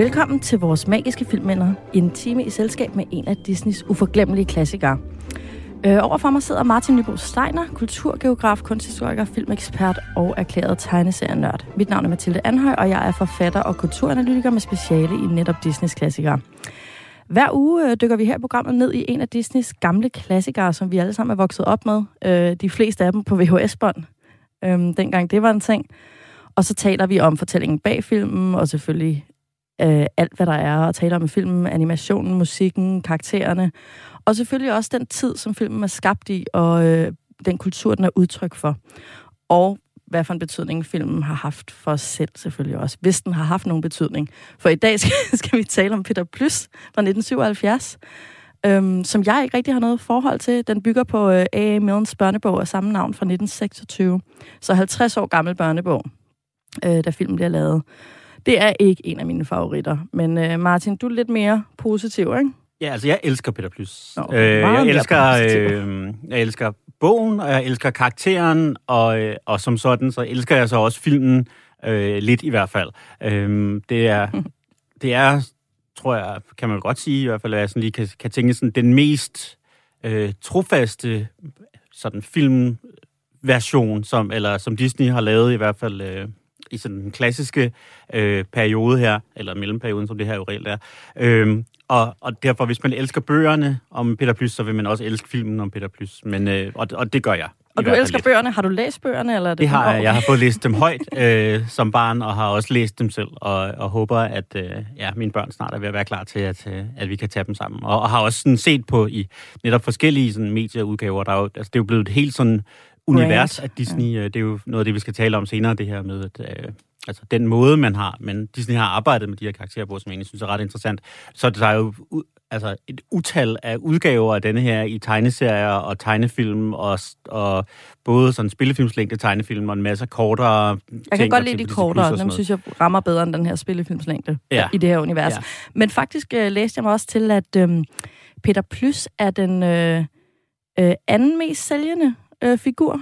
Velkommen til vores magiske filmminder. En time i selskab med en af Disneys uforglemmelige klassikere. Øh, overfor mig sidder Martin Nybo Steiner, kulturgeograf, kunsthistoriker, filmekspert og erklæret tegneserienørd. Mit navn er Mathilde Anhøj, og jeg er forfatter og kulturanalytiker med speciale i netop Disneys klassikere. Hver uge øh, dykker vi her i programmet ned i en af Disneys gamle klassikere, som vi alle sammen er vokset op med. Øh, de fleste af dem på VHS-bånd, øh, dengang det var en ting. Og så taler vi om fortællingen bag filmen, og selvfølgelig øh, alt, hvad der er at tale om i filmen, animationen, musikken, karaktererne, og selvfølgelig også den tid, som filmen er skabt i, og øh, den kultur, den er udtryk for. Og hvad for en betydning filmen har haft for os selv selvfølgelig også, hvis den har haft nogen betydning. For i dag skal, skal vi tale om Peter Plys fra 1977, øhm, som jeg ikke rigtig har noget forhold til. Den bygger på øh, A.A. Millens børnebog af samme navn fra 1926. Så 50 år gammel børnebog, øh, da filmen bliver lavet. Det er ikke en af mine favoritter, men øh, Martin, du er lidt mere positiv, ikke? Ja, altså jeg elsker Peter Plys. Nå, øh, jeg, elsker, øh, jeg elsker bogen, og jeg elsker karakteren, og, øh, og som sådan, så elsker jeg så også filmen, øh, lidt i hvert fald. Øh, det, er, det er, tror jeg, kan man godt sige, i hvert fald, at jeg sådan lige kan, kan tænke sådan, den mest øh, trofaste sådan filmversion, som, eller som Disney har lavet i hvert fald øh, i sådan den klassiske øh, periode her, eller mellemperioden, som det her jo reelt er. Øh, og, og derfor, hvis man elsker bøgerne om Peter Plys, så vil man også elske filmen om Peter Plys. Men, øh, og, og det gør jeg. Og du elsker lidt. bøgerne. Har du læst bøgerne? Eller er det Det har jeg. Jeg har fået læst dem højt øh, som barn, og har også læst dem selv, og, og håber, at øh, ja, mine børn snart er ved at være klar til, at, øh, at vi kan tage dem sammen. Og, og har også sådan set på i netop forskellige sådan, medieudgaver. Der er jo, altså, det er jo blevet et helt sådan univers af Disney. Ja. Det er jo noget af det, vi skal tale om senere, det her med, at øh, altså, den måde, man har, men Disney har arbejdet med de her karakterer på, som jeg egentlig synes er ret interessant. Så der er jo altså, et utal af udgaver af denne her i tegneserier og tegnefilm, og, og både sådan spillefilmslængde tegnefilm og en masse kortere Jeg kan ting, godt lide de kortere. Dem synes jeg rammer bedre end den her spillefilmslængde Ja. i det her univers. Ja. Men faktisk øh, læste jeg mig også til, at øhm, Peter Plys er den øh, øh, anden mest sælgende øh, figur.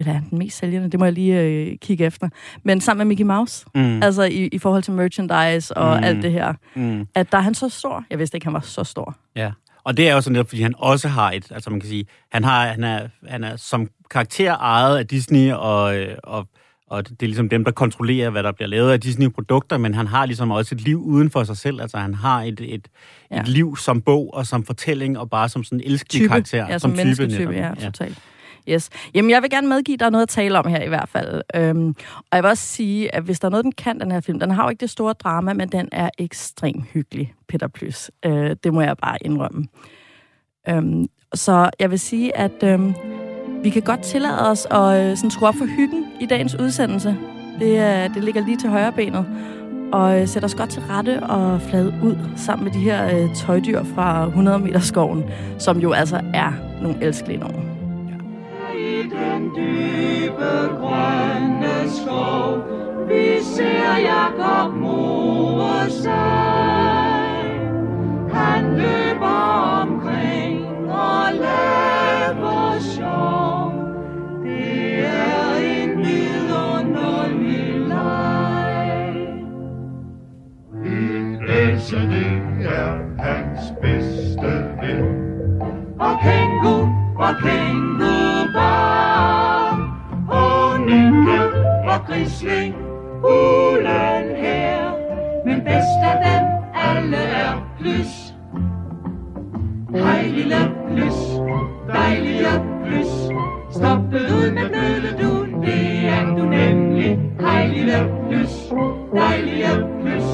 Eller er han den mest sælgende? Det må jeg lige øh, kigge efter. Men sammen med Mickey Mouse. Mm. Altså i, i forhold til merchandise og Mm. alt det her. Mm. At der er han så stor. Jeg vidste ikke, han var så stor. Ja, og det er jo sådan netop, fordi han også har et, altså man kan sige, han, har, han, er, han er som karakter ejet af Disney, og, øh, og, og det er ligesom dem, der kontrollerer, hvad der bliver lavet af Disney-produkter, men han har ligesom også et liv uden for sig selv, altså han har et, et, Ja. et liv som bog og som fortælling, og bare som sådan en elskelig Type. karakter. Ja, som, som mennesketype, netop. ja, totalt. Yes. Jamen, jeg vil gerne medgive, der er noget at tale om her i hvert fald. Øhm, og jeg vil også sige, at hvis der er noget, den kan, den her film, den har jo ikke det store drama, men den er ekstremt hyggelig, Peter Plys. Øh, det må jeg bare indrømme. Øhm, så jeg vil sige, at øhm, vi kan godt tillade os at øh, sådan skrue op for hyggen i dagens udsendelse. Det, øh, det ligger lige til højre benet. Og øh, sætter os godt til rette og flade ud sammen med de her øh, tøjdyr fra 100 meter skoven, som jo altså er nogle elskelige nogen. I den dybe grønne skov, vi ser Jakob more sig. Han løber omkring og laver sjov. Det er en vidunderlig leg. Else, det er hans bedste ven. Og kængu, og kængu barn. Og Nikke og Grisling, ulen her. Men bedst af dem alle er plus. Hej lille plus, dejlige plus. Stoppet ud med blødledun, det er du nemlig. Hej lille plus, dejlige plus.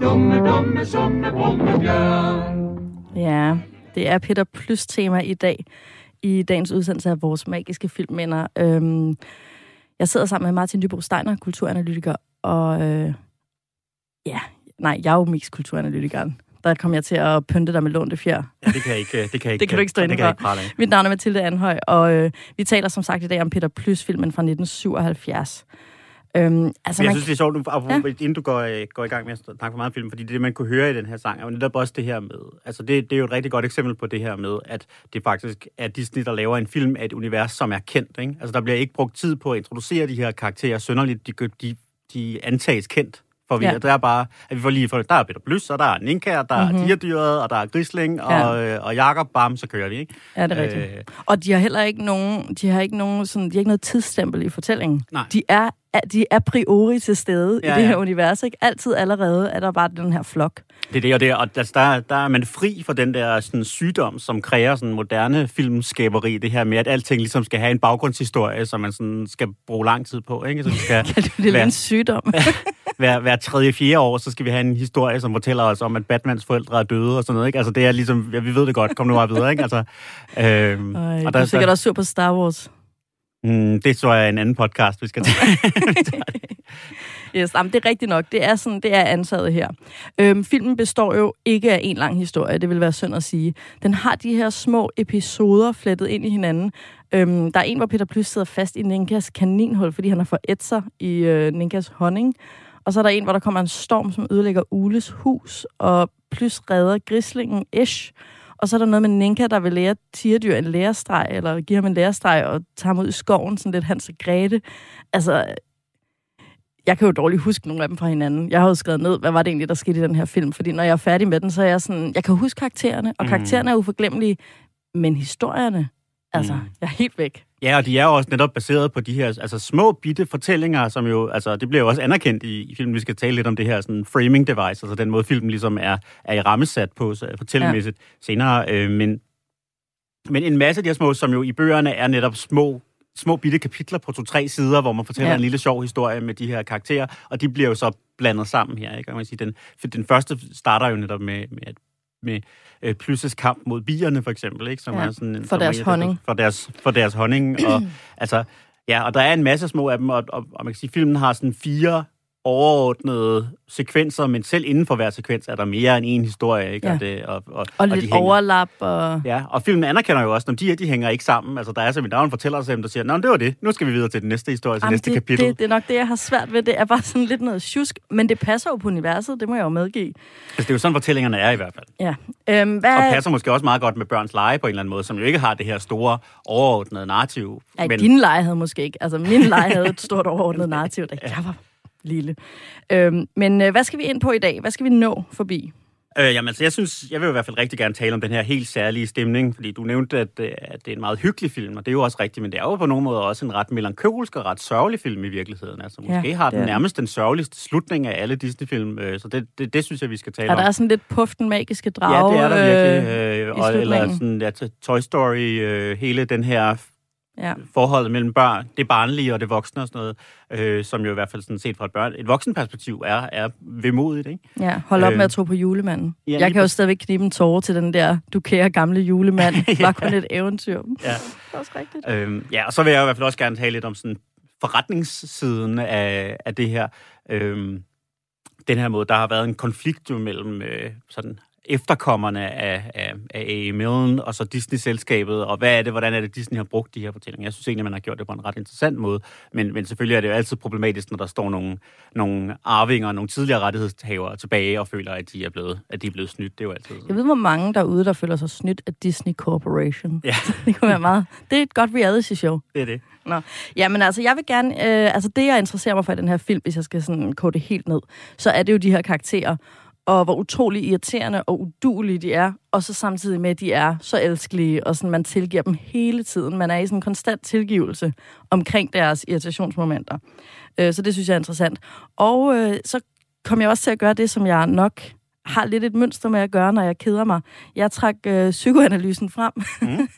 Dumme, dumme, summe, brumme bjørn. Ja, det er Peter Plus tema i dag, i dagens udsendelse af vores magiske filmminder. Øhm, jeg sidder sammen med Martin Dybo Steiner, kulturanalytiker, og øh, ja, nej, jeg er jo mest kulturanalytikeren. Der kom jeg til at pynte dig med lånte fjer. Ja, det kan jeg ikke, det kan ikke, Det kan du ikke stå inde for. Mit navn er Mathilde Anhøj, og øh, vi taler som sagt i dag om Peter Plys-filmen fra 1977. Øhm, altså, jeg man, synes, det er sjovt, du, ja. inden du går, øh, går i gang med at snakke for meget film, fordi det, man kunne høre i den her sang, er netop også det her med, altså det, det er jo et rigtig godt eksempel på det her med, at det faktisk er Disney, der laver en film af et univers, som er kendt. Ikke? Altså der bliver ikke brugt tid på at introducere de her karakterer sønderligt, de, de, de antages kendt For vi, Ja. der er bare, at vi får lige, for der er Peter Plys, og der er Ninka, og der Mhm. mm-hmm. er Tierdyret, og der er Grisling, Ja. og, øh, og Jakob, bam, så kører vi, ikke? Ja, det er rigtigt. Øh, Og de har heller ikke nogen, de har ikke nogen sådan, de har ikke noget tidsstempel i fortællingen. Nej. De er, de er a priori til stede ja, Ja, i det her univers, ikke? Altid allerede er der bare den her flok. Det er det, og, det, og altså, der, der er man fri for den der sådan, sygdom, som kræver sådan moderne filmskaberi, det her med, at alting ligesom skal have en baggrundshistorie, som man sådan skal bruge lang tid på, ikke? Så det skal Ja, det er lidt være, en sygdom. hver, hver tredje, fjerde år, så skal vi have en historie, som fortæller os om, at Batmans forældre er døde og sådan noget, ikke? Altså, det er ligesom, ja, vi ved det godt, kom nu bare videre, ikke? Altså, øhm, Ej, og du der, er sikkert også sur på Star Wars. mm, det tror jeg er en anden podcast, vi skal tage. Yes, jamen, det er rigtigt nok. Det er, sådan, det er antaget her. Øhm, filmen består jo ikke af en lang historie, det vil være synd at sige. Den har de her små episoder flettet ind i hinanden. Øhm, der er en, hvor Peter Plys sidder fast i Ninkas kaninhul, fordi han har fået sig i øh, Ninkas honning. Og så er der en, hvor der kommer en storm, som ødelægger Ules hus, og Plys redder grislingen Ish. Og så er der noget med Ninka, der vil lære tierdyr en lærestreg, eller give ham en lærestreg, og tage ham ud i skoven, sådan lidt Hans og Grete. Altså, jeg kan jo dårligt huske nogle af dem fra hinanden. Jeg har jo skrevet ned, hvad var det egentlig, der skete i den her film. Fordi når jeg er færdig med den, så er jeg sådan... Jeg kan huske karaktererne, og Mm. karaktererne er uforglemmelige. Men historierne, altså, Mm. jeg er helt væk. Ja, og de er jo også netop baseret på de her altså, små bitte fortællinger, som jo, altså det bliver jo også anerkendt i, i filmen. Vi skal tale lidt om det her sådan framing device, altså den måde filmen ligesom er, er i rammesat på så, fortællemæssigt ja. senere. Øh, men, men en masse af de her små, som jo i bøgerne er netop små små bitte kapitler på to-tre sider, hvor man fortæller Ja. en lille sjov historie med de her karakterer, og de bliver jo så blandet sammen her. Ikke? Man sige, den, den første starter jo netop med, med, at- med øh, Plys' kamp mod bierne, for eksempel. Ikke? Som Ja, er sådan, en- for som er deres af honning. For deres, for deres honning. Og, altså, ja, og der er en masse små af dem, og, og, og man kan sige, at filmen har sådan fire overordnede sekvenser, men selv inden for hver sekvens er der mere end en historie. Ikke? Ja. Og, det, og, og, Og, de lidt hænger- overlap, og... Ja, og filmen anerkender jo også, at de her, de hænger ikke sammen. Altså, der er simpelthen der en fortæller sig, der siger, Nå, det var det. Nu skal vi videre til den næste historie, til Jamen, næste det, kapitel. Det, det er nok det, jeg har svært ved. Det er bare sådan lidt noget tjusk, men det passer jo på universet, det må jeg jo medgive. Altså, det er jo sådan, fortællingerne er i hvert fald. Ja. Øhm, Og hvad passer måske også meget godt med børns lege på en eller anden måde, som jo ikke har det her store, overordnede narrativ. Ja, men... din leje havde måske ikke. Altså, min leje havde et stort overordnet narrativ, da jeg var lille. Øhm, men øh, hvad skal vi ind på i dag? Hvad skal vi nå forbi? Øh, jamen, altså, jeg synes, jeg vil i hvert fald rigtig gerne tale om den her helt særlige stemning, fordi du nævnte, at, øh, at det er en meget hyggelig film, og det er jo også rigtigt, men det er jo på nogen måde også en ret melankolsk og ret sørgelig film i virkeligheden. Altså, Ja, måske har det er den nærmest den sørgeligste slutning af alle Disney-film, øh, så det, det, det synes jeg, vi skal tale Er om. der sådan lidt puff den magiske drage? Ja, det er der virkelig. øh, Øh, og, eller sådan, ja, Toy Story, øh, hele den her Ja. forholdet mellem børn, det barnlige og det voksne og sådan noget, øh, som jo i hvert fald sådan set fra et, børn, et voksenperspektiv er, er vemodigt, ikke? Ja, hold op Øh, med at tro på julemanden. ja, jeg kan jo præcis. stadigvæk knibe en tårer til den der, du kære gamle julemand. Det var Ja. kun et eventyr. Det Ja. er også rigtigt. Øhm, ja, og så vil jeg i hvert fald også gerne tale lidt om sådan forretningssiden af, af det her. Øhm, den her måde, der har været en konflikt jo mellem øh, sådan efterkommerne af, af, af A.E. Millen og så Disney-selskabet, og hvad er det, hvordan er det, Disney har brugt de her fortællinger? Jeg synes egentlig, man har gjort det på en ret interessant måde, men, men selvfølgelig er det jo altid problematisk, når der står nogle, nogle arvinger, nogle tidligere rettighedshavere tilbage og føler, at de er blevet, at de er blevet snydt. Det er jo altid Jeg ved, hvor mange derude, der føler sig snydt af Disney Corporation. Ja. det kunne være meget. Det er et godt reality-show. det er det. Nå. Jamen altså, jeg vil gerne... Øh, altså, det, jeg interesserer mig for i den her film, hvis jeg skal sådan kode det helt ned, så er det jo de her karakterer, og hvor utrolig irriterende og udulige de er, og så samtidig med, at de er så elskelige, og sådan, man tilgiver dem hele tiden. Man er i sådan en konstant tilgivelse omkring deres irritationsmomenter. Øh, så det synes jeg er interessant. Og øh, så kom jeg også til at gøre det, som jeg nok har lidt et mønster med at gøre, når jeg keder mig. Jeg trak øh, psykoanalysen frem,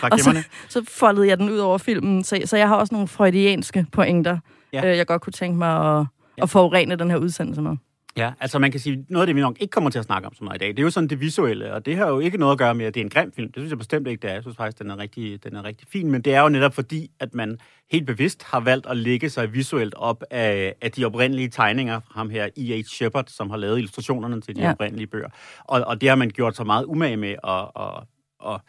Tak, Og så- så foldede jeg den ud over filmen, så, så jeg har også nogle freudianske pointer, ja. øh, jeg godt kunne tænke mig at, Ja. at forurene den her udsendelse med. Ja, altså man kan sige, noget af det, vi nok ikke kommer til at snakke om så meget i dag, det er jo sådan det visuelle, og det har jo ikke noget at gøre med, at det er en grim film. Det synes jeg bestemt ikke, det er. Jeg synes faktisk, den er rigtig, den er rigtig fin, men det er jo netop fordi, at man helt bevidst har valgt at lægge sig visuelt op af, af de oprindelige tegninger fra ham her, E.H. Shepard, som har lavet illustrationerne til de ja. Oprindelige bøger. Og, og det har man gjort så meget umage med at, at, at,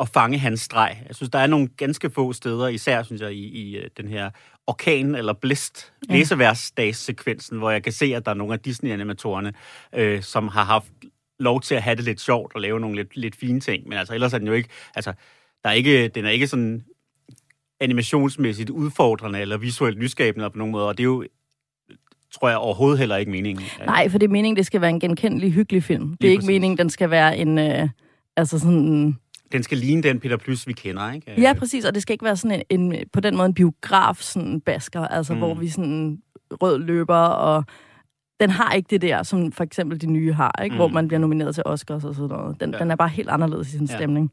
at fange hans streg. Jeg synes, der er nogle ganske få steder, især synes jeg, i, i øh, den her orkan eller blæst Ja. læseværsdagssekvensen, hvor jeg kan se, at der er nogle af Disney-animatorerne, øh, som har haft lov til at have det lidt sjovt og lave nogle lidt, lidt fine ting. Men altså, ellers er den jo ikke... Altså, der er ikke, den er ikke sådan animationsmæssigt udfordrende eller visuelt nyskabende på nogen måde, og det er jo tror jeg overhovedet heller ikke meningen. Nej, for det er meningen, det skal være en genkendelig, hyggelig film. Det er Lige ikke præcis. meningen, den skal være en... Øh, altså sådan... Den skal ligne den Peter Plus, vi kender, ikke? Ja, præcis, og det skal ikke være sådan en, en på den måde en biograf sådan basker, altså Mm. hvor vi sådan rød løber, og den har ikke det der, som for eksempel de nye har, ikke? Mm. hvor man bliver nomineret til Oscars og sådan noget. Den, Ja. den er bare helt anderledes i sin Ja. stemning.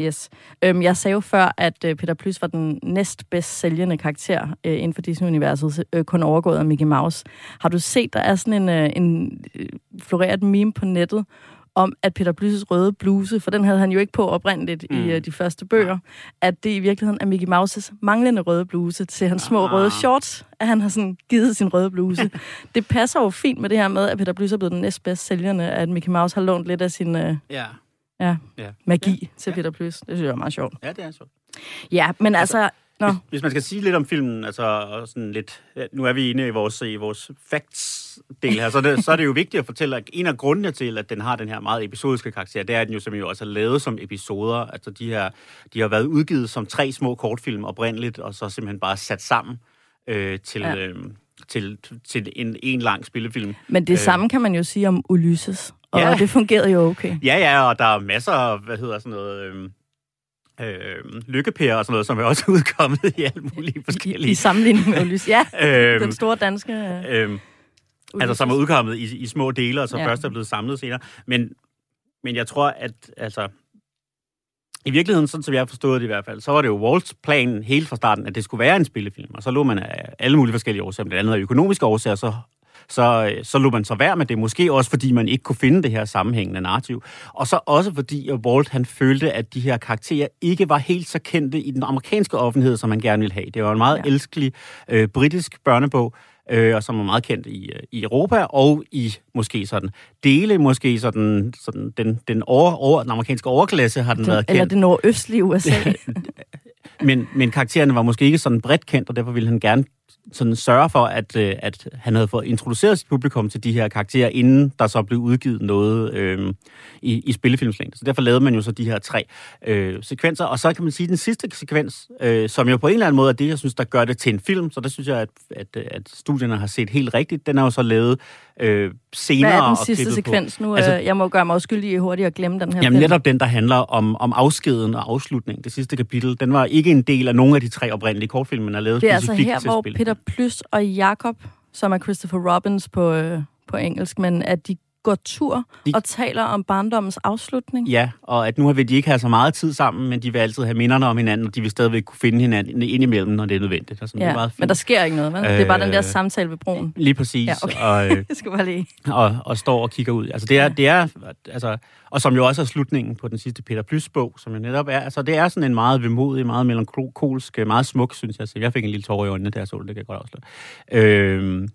Yes. Øhm, jeg sagde jo før, at øh, Peter Plys var den næstbedst sælgende karakter øh, inden for Disney-universet, øh, kun overgået af Mickey Mouse. Har du set, der er sådan en, øh, en øh, floreret meme på nettet, om at Peter Plys' røde bluse, for den havde han jo ikke på oprindeligt mm. I øh, de første bøger, at det i virkeligheden er Mickey Mouses manglende røde bluse til hans små Ah. røde shorts, at han har sådan givet sin røde bluse. det passer jo fint med det her med, at Peter Plys er blevet den næstbedst sælgende, at Mickey Mouse har lånt lidt af sin øh, Ja. ja, Ja. magi Ja. til Peter Plys. Det synes jeg er meget sjovt. ja, det er sjovt. Ja, men altså... Nå, Hvis, hvis man skal sige lidt om filmen, altså sådan lidt, nu er vi inde i vores, i vores facts-del her, så, er det, så er det jo vigtigt at fortælle, at en af grundene til, at den har den her meget episodiske karakter, det er, at den jo simpelthen jo også er lavet som episoder. Altså de, her, de har været udgivet som tre små kortfilm oprindeligt, og så simpelthen bare sat sammen øh, til, Ja. ja. øh, til, til en, en lang spillefilm. men det Øh. samme kan man jo sige om Ulysses. Og Ja. det fungerede jo okay. Ja, ja, og der er masser af, hvad hedder sådan noget... Øh, Øh, lykkepærer og sådan noget, som er også udkommet i alle mulige I, forskellige... I sammenligning med Ulysses. Ja, Øhm, den store danske øh, øhm, Altså, som er udkommet i, i små dele, og så Ja. først er blevet samlet senere. Men, men jeg tror, at altså, i virkeligheden, sådan som jeg forstået det i hvert fald, så var det jo Walts plan helt fra starten, at det skulle være en spillefilm. Og så lå man af alle mulige forskellige årsager, blandt andet af økonomiske årsager, så, så, øh, så lå man så værd med det. Måske også, fordi man ikke kunne finde det her sammenhængende narrativ. Og så også fordi, at Walt han følte, at de her karakterer ikke var helt så kendte i den amerikanske offentlighed, som man gerne ville have. Det var en meget Ja. elskelig øh, britisk børnebog, øh, og som er meget kendt i, øh, i Europa, og i måske sådan dele, måske sådan, sådan den, den, over, over, den amerikanske overklasse har den, den, været eller kendt. det nordøstlige USA. Men, men karaktererne var måske ikke sådan bredt kendt, og derfor ville han gerne sådan sørge for, at, øh, at han havde fået introduceret sit publikum til de her karakterer, inden der så blev udgivet noget øh, i, i spillefilmslængde. Så derfor lavede man jo så de her tre øh, sekvenser. Og så kan man sige, at den sidste sekvens, øh, som jo på en eller anden måde er det, jeg synes, der gør det til en film, så der synes jeg, at, at, at studierne har set helt rigtigt. Den er jo så lavet øh, senere. Hvad er den sidste på- sekvens nu? Altså- Altså, jeg må gøre mig skyldig i hurtigt at glemme den her Jamen film. netop den, der handler om, om afskeden og afslutning. Det sidste kapitel, den var ikke en del af nogen af de tre oprindelige kortfilm, man har lavet Det er altså her, hvor. Peter Plys og Jakob, som er Christopher Robbins på, øh, på engelsk, men at de går tur De- og taler om barndommens afslutning. Ja, og at nu vil de ikke have så meget tid sammen, men de vil altid have minderne om hinanden, og de vil stadigvæk kunne finde hinanden indimellem, når det er nødvendigt. Og sådan, det er Ja, meget fint. men der sker ikke noget, vel? Det er bare den der Øh, samtale ved broen. Lige præcis. Ja, okay. og, øh, Jeg skal bare lige... og, og står og kigger ud. Altså det er, Ja. det er altså, og som jo også er slutningen på den sidste Peter Plys bog, som jo netop er, altså det er sådan en meget vemodig, meget melankolsk, meget smuk, synes jeg. Så jeg fik en lille tår i øjnene, da jeg så det, det kan jeg godt afsløre. Øhm,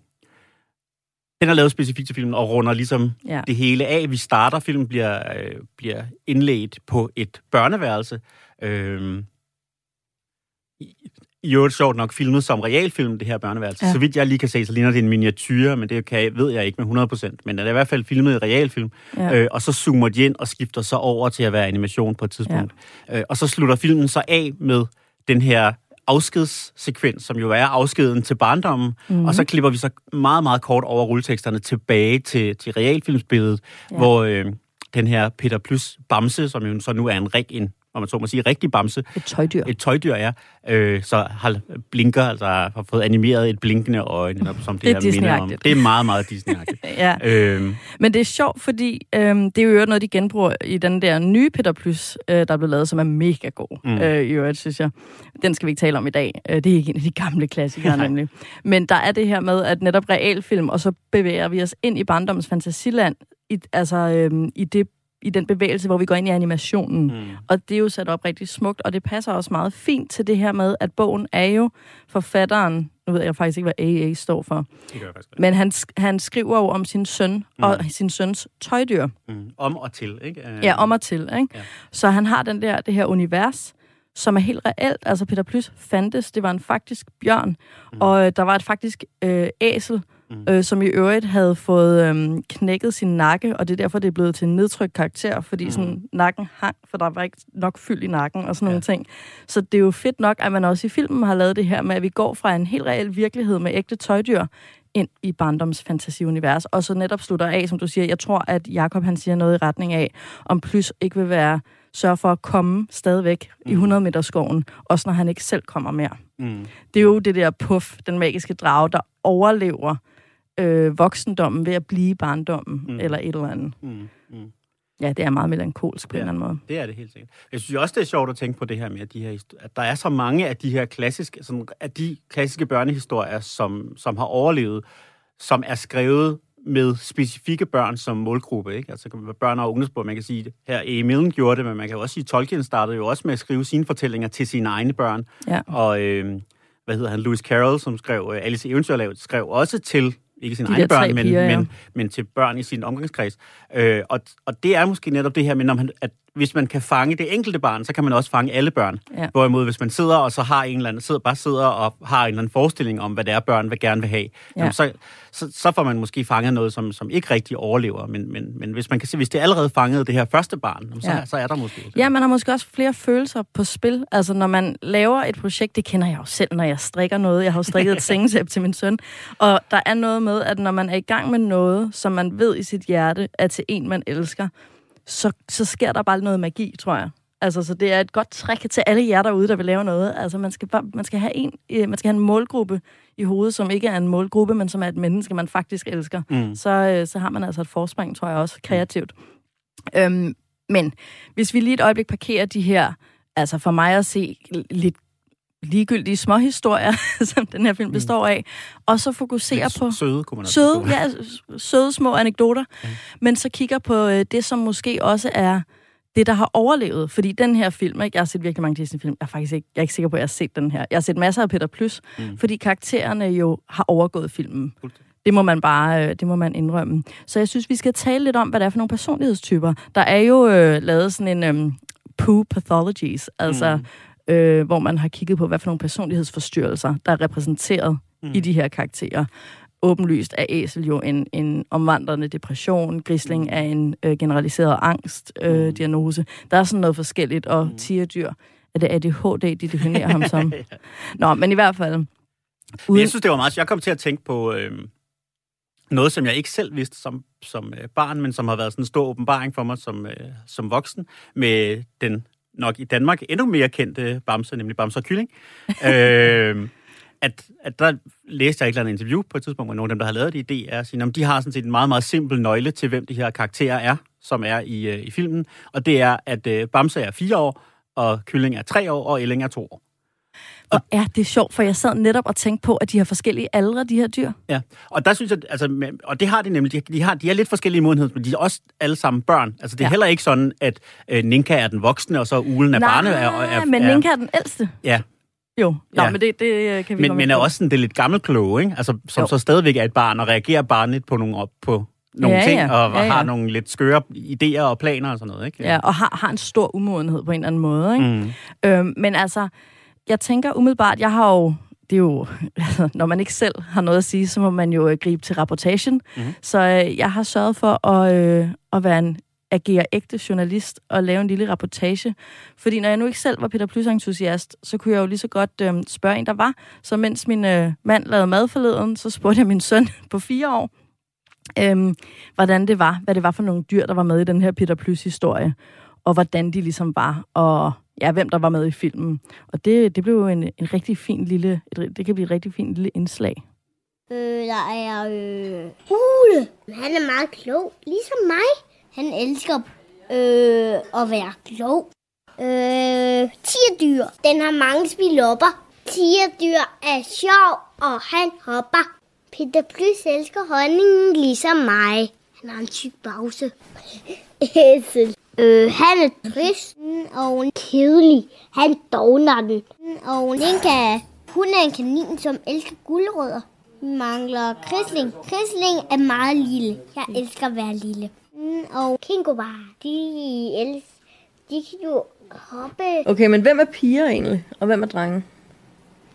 den er lavet specifikt til filmen og runder ligesom Ja. det hele af. Vi starter, filmen bliver, øh, bliver indledt på et børneværelse. Øhm, i- øvrigt sjovt nok filmet som realfilm, det her børneværelse. Ja. Så vidt jeg lige kan se, så ligner det en miniatyr, men det kan ved jeg ikke med 100%. Men det er i hvert fald filmet i realfilm. Ja. Øh, og så zoomer de ind og skifter så over til at være animation på et tidspunkt. Ja. Øh, og så slutter filmen så af med den her afskedssekvens, som jo er afskeden til barndommen, mm-hmm. og så klipper vi så meget, meget kort over rulleteksterne tilbage til, til realfilmsbilledet, ja. hvor øh, den her Peter Plus Bamse, som jo så nu er en, rig, en om man så må sige, rigtig bamse, Et tøjdyr. et tøjdyr er, øh, så har blinker, altså har fået animeret et blinkende øje, netop som det, Det er her minder om. Det er meget, meget Disney-agtigt. Ja. øhm, Men det er sjovt, fordi øhm, det er jo noget, de genbruger i den der nye Peter Plus, øh, der er blevet lavet, som er mega god, mm. Øh, i øvrigt, synes jeg. Den skal vi ikke tale om i dag. Øh, det er ikke en af de gamle klassikere, nemlig. Men der er det her med, at netop realfilm, og så bevæger vi os ind i barndommens fantasiland, i, altså øhm, i, det, i den bevægelse, hvor vi går ind i animationen. Mm. Og det er jo sat op rigtig smukt, og det passer også meget fint til det her med, at bogen er jo forfatteren, nu ved jeg faktisk ikke, hvad AA står for, det gør jeg faktisk men han, han skriver jo om sin søn mm. og sin søns tøjdyr. mm. Om og til, ikke? Øh, Ja, om og til. Ikke? Ja. Så han har den der, det her univers, som er helt reelt. Altså Peter Plys fandtes, det var en faktisk bjørn, mm. og øh, der var et faktisk øh, æsel, Mm. øh, som i øvrigt havde fået øh, knækket sin nakke, og det er derfor, det er blevet til en nedtrykt karakter, fordi mm. sådan, nakken hang, for der var ikke nok fyld i nakken og sådan Ja. nogle ting. Så det er jo fedt nok, at man også i filmen har lavet det her med, at vi går fra en helt reel virkelighed med ægte tøjdyr, ind i barndoms fantasiunivers, og så netop slutter af, som du siger, jeg tror, at Jakob han siger noget i retning af, om plus ikke vil være sørge for at komme stadigvæk mm. i 100 meter skoven, også når han ikke selv kommer mere. Mm. Det er jo det der puff, den magiske drage, der overlever øh, voksendommen ved at blive barndommen, Mm. eller et eller andet. Mm. Mm. Ja, det er meget melankolsk på Ja. en eller anden måde. Det er det helt sikkert. Jeg synes også, det er sjovt at tænke på det her med, at, de her, at der er så mange af de her klassiske, sådan, af de klassiske børnehistorier, som, som har overlevet, som er skrevet med specifikke børn som målgruppe. Ikke? Altså børn og ungdomsbog, man kan sige det. Her Emil gjorde det, men man kan jo også sige, at Tolkien startede jo også med at skrive sine fortællinger til sine egne børn. Ja. Og øh, hvad hedder han, Lewis Carroll, som skrev øh, Alice i Eventyrlaget, skrev også til, ikke sine De egne børn, men, piger, ja. men, men til børn i sin omgangskreds. Øh, og, og det er måske netop det her med, når man, at hvis man kan fange det enkelte barn, så kan man også fange alle børn. Ja. Hvorimod, hvis man sidder og så har en eller anden, sidder, bare sidder og har en eller anden forestilling om, hvad det er, børn vil gerne vil have, ja. jamen, så, så, så får man måske fanget noget, som, som ikke rigtig overlever. Men, men, men hvis man kan se, hvis det allerede fangede det her første barn, jamen, så, Ja. så er der måske... Ja, man har måske også flere følelser på spil. Altså, når man laver et projekt, det kender jeg jo selv, når jeg strikker noget. Jeg har jo strikket et sengetæp til min søn. Og der er noget med, at når man er i gang med noget, som man ved i sit hjerte er til en, man elsker, så, så sker der bare noget magi, tror jeg. Altså, så det er et godt trick til alle jer derude, der vil lave noget. Altså, man skal, bare, man skal, have, en, øh, man skal have en målgruppe i hovedet, som ikke er en målgruppe, men som er et menneske, man faktisk elsker. Mm. Så, øh, så har man altså et forspring, tror jeg også, kreativt. Øhm, men hvis vi lige et øjeblik parkerer de her, altså for mig at se lidt ligegyldige små historier, som den her film består af, og så fokuserer Lidt på søde, kunne man også søde, ja, søde små anekdoter, Ja. men så kigger på øh, det, som måske også er det, der har overlevet. Fordi den her film, ikke? jeg har set virkelig mange Disney-film, jeg er faktisk ikke, jeg er ikke sikker på, at jeg har set den her. Jeg har set masser af Peter Plus, Mm. mm. fordi karaktererne jo har overgået filmen. Det må man bare, øh, det må man indrømme. Så jeg synes, vi skal tale lidt om, hvad det er for nogle personlighedstyper. Der er jo øh, lavet sådan en øh, poo pathologies, altså mm. Øh, hvor man har kigget på, hvad for nogle personlighedsforstyrrelser, der er repræsenteret Mm. i de her karakterer. Åbenlyst er æsel jo en, en omvandrende depression, grisling Mm. er en øh, generaliseret angstdiagnose. Øh, Mm. diagnose. Der er sådan noget forskelligt, og Mm. tigerdyr, er det ADHD, de definerer ham som. Nå, men i hvert fald... Uden, jeg synes, det var meget... Jeg kom til at tænke på øh, noget, som jeg ikke selv vidste som, som øh, barn, men som har været sådan en stor åbenbaring for mig som, øh, som voksen, med den nok i Danmark endnu mere kendte Bamse, nemlig Bamse og Kylling. øh, at, at der læste jeg et eller andet interview på et tidspunkt, hvor nogle af dem, der har lavet det i DR, siger, at de har sådan set en meget, meget simpel nøgle til, hvem de her karakterer er, som er i, øh, i filmen. Og det er, at øh, Bamse er fire år, og Kylling er tre år, og Elling er to år. Og er det sjovt, for jeg sad netop og tænkte på, at de har forskellige aldre, de her dyr. Ja, og der synes jeg, altså, og det har de nemlig, de, har, de er lidt forskellige modenhed, men de er også alle sammen børn. Altså, det er ja. Ja. heller ikke sådan, at øh, Ninka er den voksne, og så ulen er barne. Er, er, men er, Ninka er den ældste. Ja, Jo, Nå, Ja. men det, det øh, kan vi men, men er også sådan, det er lidt gammelkloge, ikke? Altså, som Jo. så stadigvæk er et barn, og reagerer barnligt på nogle, op, på nogle Ja, ting, ja. og, og Ja, ja. har nogle lidt skøre idéer og planer og sådan noget, ikke? Ja, og har, har en stor umodenhed på en eller anden måde. Ikke? Mm. Øhm, men altså, jeg tænker umiddelbart, jeg har jo, det er jo, altså, når man ikke selv har noget at sige, så må man jo øh, gribe til rapportagen. Mhm. Så øh, jeg har sørget for at, øh, at være en agere ægte journalist og lave en lille rapportage. Fordi når jeg nu ikke selv var Peter Plus-entusiast, så kunne jeg jo lige så godt øh, spørge en, der var. Så mens min øh, mand lavede mad forleden, så spurgte jeg min søn på fire år, øh, hvordan det var, hvad det var for nogle dyr, der var med i den her Peter Plus-historie, og hvordan de ligesom var, og ja, hvem der var med i filmen. Og det, det blev jo en, en rigtig fin lille, et, det kan blive et rigtig fint lille indslag. Øh, der er øh, Ule. Han er meget klog, ligesom mig. Han elsker øh, at være klog. Øh, tierdyr. Den har mange spilopper. Tierdyr er sjov, og han hopper. Peter Plys elsker honningen ligesom mig. Han har en tyk pause. Æsel. Øh, han er trist og kedelig. Han dogner den. Og Linka, hun er en kanin, som elsker guldrødder. Vi mangler Krisling. Krisling er meget lille. Jeg elsker at være lille. Mm, Og Kingobar, de, elsker, de kan jo hoppe. Okay, men hvem er piger egentlig, og hvem er drenge?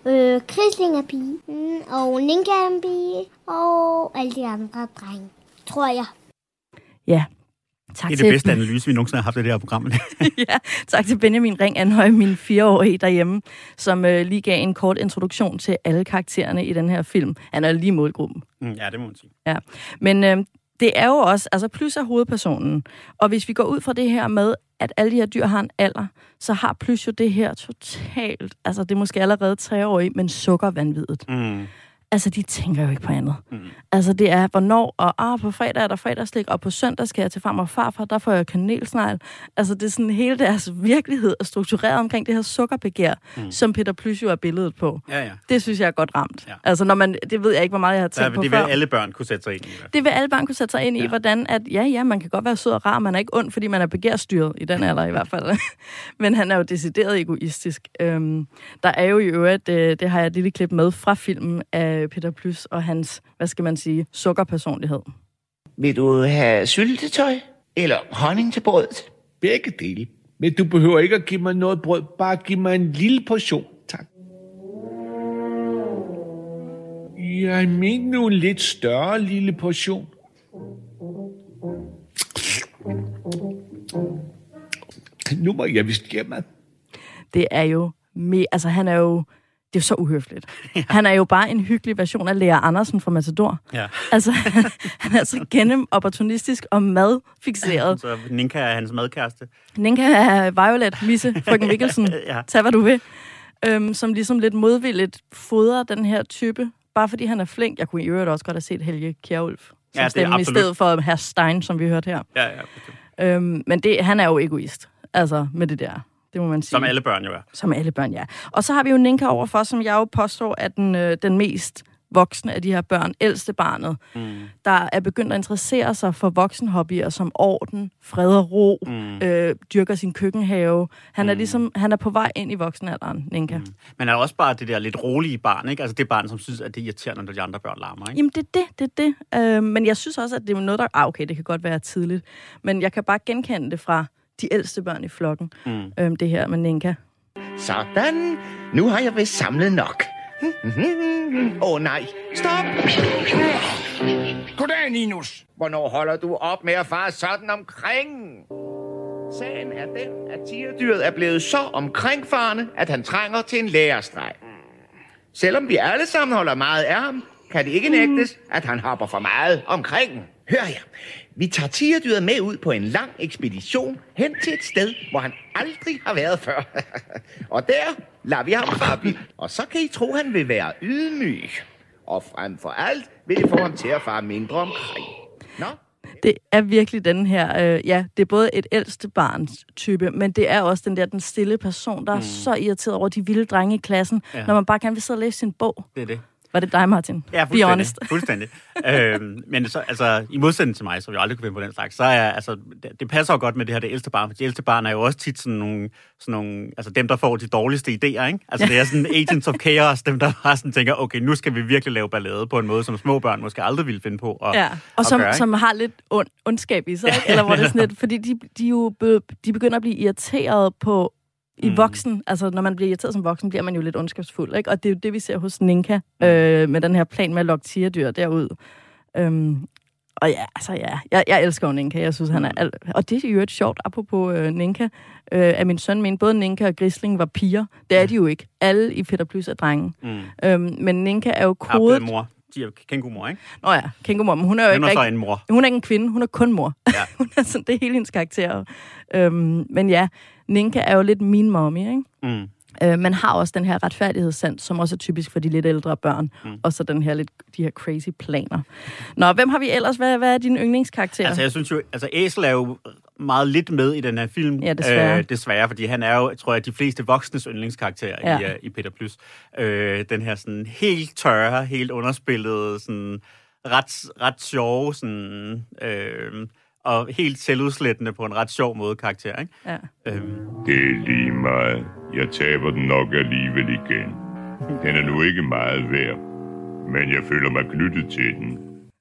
Øh, Krisling er pige. Mm, Og Ninka er en pige. Og alle de andre er drenge. Tror jeg. Ja, Tak Det er til, det bedste analyse, vi nogensinde har haft i det her program. ja, tak til Benjamin Ring Anhøj, min fireårige derhjemme, som øh, lige gav en kort introduktion til alle karaktererne i den her film. Han er lige målgruppen. Mm, ja, det må man sige. Ja. Men øh, det er jo også, altså Plys er hovedpersonen. Og hvis vi går ud fra det her med, at alle de her dyr har en alder, så har Plys jo det her totalt, altså det er måske allerede tre år i, men sukkervanvidet. Mm. Altså, de tænker jo ikke på andet. Mm. Altså, det er, hvornår, og ah, på fredag er der fredagslik, og på søndag skal jeg til farmor og farfar, der får jeg kanelsnegl. Altså, det er sådan hele deres virkelighed er struktureret omkring det her sukkerbegær, mm. som Peter Plys jo er billedet på. Ja, ja. Det synes jeg er godt ramt. Ja. Altså, når man, det ved jeg ikke, hvor meget jeg har tænkt på det vil før. alle børn kunne sætte sig ind i. Det vil alle børn kunne sætte sig ind i, Ja. hvordan at, ja, ja, man kan godt være sød og rar, man er ikke ond, fordi man er begærstyret i den alder i hvert fald. Men han er jo decideret egoistisk. Øhm, der er jo i øvrigt, øh, det har jeg et lille klip med fra filmen af Peter Plys og hans, hvad skal man sige, sukkerpersonlighed. Vil du have syltetøj eller honning til brødet? Begge dele. Men du behøver ikke at give mig noget brød. Bare giv mig en lille portion. Tak. Jeg mener nu en lidt større lille portion. Nu må jeg vist hjemme. Det er jo, me, altså han er jo, det er jo så uhøfligt. Han er jo bare en hyggelig version af Lea Andersen fra Matador. Ja. Altså, han, han er så gennem opportunistisk og madfixeret. Så Ninka er hans madkæreste. Ninka er Violet, Misse, frøken Mikkelsen. Ja. Tag, hvad du vil. Øhm, som ligesom lidt modvilligt fodrer den her type, bare fordi han er flink. Jeg kunne i øvrigt også godt have set Helge Kjærulf som Ja, det ja, stemme, i stedet for herr Stein, som vi hørte her. Ja, ja. bestemt. Øhm, men det, han er jo egoist, altså med det der. Det må man sige. Som alle børn jo er. Som alle børn, ja. Og så har vi jo Ninka overfor, som jeg jo påstår er den, øh, den mest voksne af de her børn, ældste barnet, mm. der er begyndt at interessere sig for voksenhobbyer som orden, fred og ro, mm. øh, dyrker sin køkkenhave. Han er ligesom, han er på vej ind i voksenalderen, Ninka. Mm. Men er også bare det der lidt rolige barn, ikke? Altså det barn, som synes, at det er irriterende, når de andre børn larmer, ikke? Jamen, det er det, det er det. Øh, men jeg synes også, at det er noget, der... Ah, okay, det kan godt være tidligt. Men jeg kan bare genkende det fra de ældste børn i flokken, mm. øh, det her med Ninka. Sådan. Nu har jeg vist samlet nok. Åh oh, nej. Stop. Goddag, Ninus. Hvornår holder du op med at fare sådan omkring? Sagen er den, at tierdyret er blevet så omkringfarende, at han trænger til en lærestreg. Selvom vi alle sammen holder meget af ham, kan det ikke nægtes, at han hopper for meget omkring. Hør her. Vi tager tierdyret med ud på en lang ekspedition hen til et sted, hvor han aldrig har været før. og der lader vi ham fare. Og så kan I tro, han vil være ydmyg. Og frem for alt vil det få ham til at fare mindre omkring. Nå? Det er virkelig den her, øh, ja, det er både et ældste barns type, men det er også den der, den stille person, der mm. er så irriteret over de vilde drenge i klassen, ja. når man bare gerne vil sidde og læse sin bog. Det er det. Var det dig, Martin? Ja, Be honest. fuldstændig. fuldstændig. øhm, men så, altså, i modsætning til mig, som jeg aldrig kunne finde på den slags, så er altså, det, det passer jo godt med det her det ældste barn, for de ældste barn er jo også tit sådan nogle, sådan nogle altså dem, der får de dårligste idéer, ikke? Altså, det er sådan agents of chaos, dem, der bare sådan tænker, okay, nu skal vi virkelig lave ballade på en måde, som små børn måske aldrig ville finde på at, Ja, og at som, gøre, som har lidt ond, ondskab i sig, ikke? eller hvor det er sådan lidt, fordi de, de, jo be, de begynder at blive irriteret på i Mm. voksen, altså når man bliver irriteret som voksen, bliver man jo lidt ondskabsfuld, ikke? Og det er jo det, vi ser hos Ninka, øh, med den her plan med at lokke tierdyr derud. Øhm, og ja, altså ja, jeg, jeg elsker jo Ninka, jeg synes, han er alt... Og det er jo et sjovt, apropos øh, Ninka, øh, at min søn mente, både Ninka og Grisling var piger. Det er de jo ikke. Alle i Peter Plus er drenge. Mm. Øhm, men Ninka er jo Ja, kodet... mor. De er kængurumor, ikke? Nå ja, kængurumor, men hun er jo Hun ikke er så en mor. Hun er ikke en kvinde, hun er kun mor. Ja. hun er sådan, det er hele hendes karakter. Øhm, men ja, Ninka er jo lidt min mommy, ikke? Mm. Øh, man har også den her retfærdighedssand, som også er typisk for de lidt ældre børn. Mm. Og så den her lidt, de her crazy planer. Nå, hvem har vi ellers? Hvad, hvad er din yndlingskarakter? Altså, jeg synes jo, altså Æsel er jo meget lidt med i den her film. Ja, desværre. Øh, desværre, fordi han er jo, tror jeg, de fleste voksnes yndlingskarakter Ja. i, uh, i Peter Plus. Øh, den her sådan helt tørre, helt underspillede, sådan ret, ret sjove, sådan, øh, og helt selvudslættende på en ret sjov måde karakter, ikke? ja. Øhm, Det er lige meget. Jeg taber den nok alligevel igen. Den er nu ikke meget værd, men jeg føler mig knyttet til den.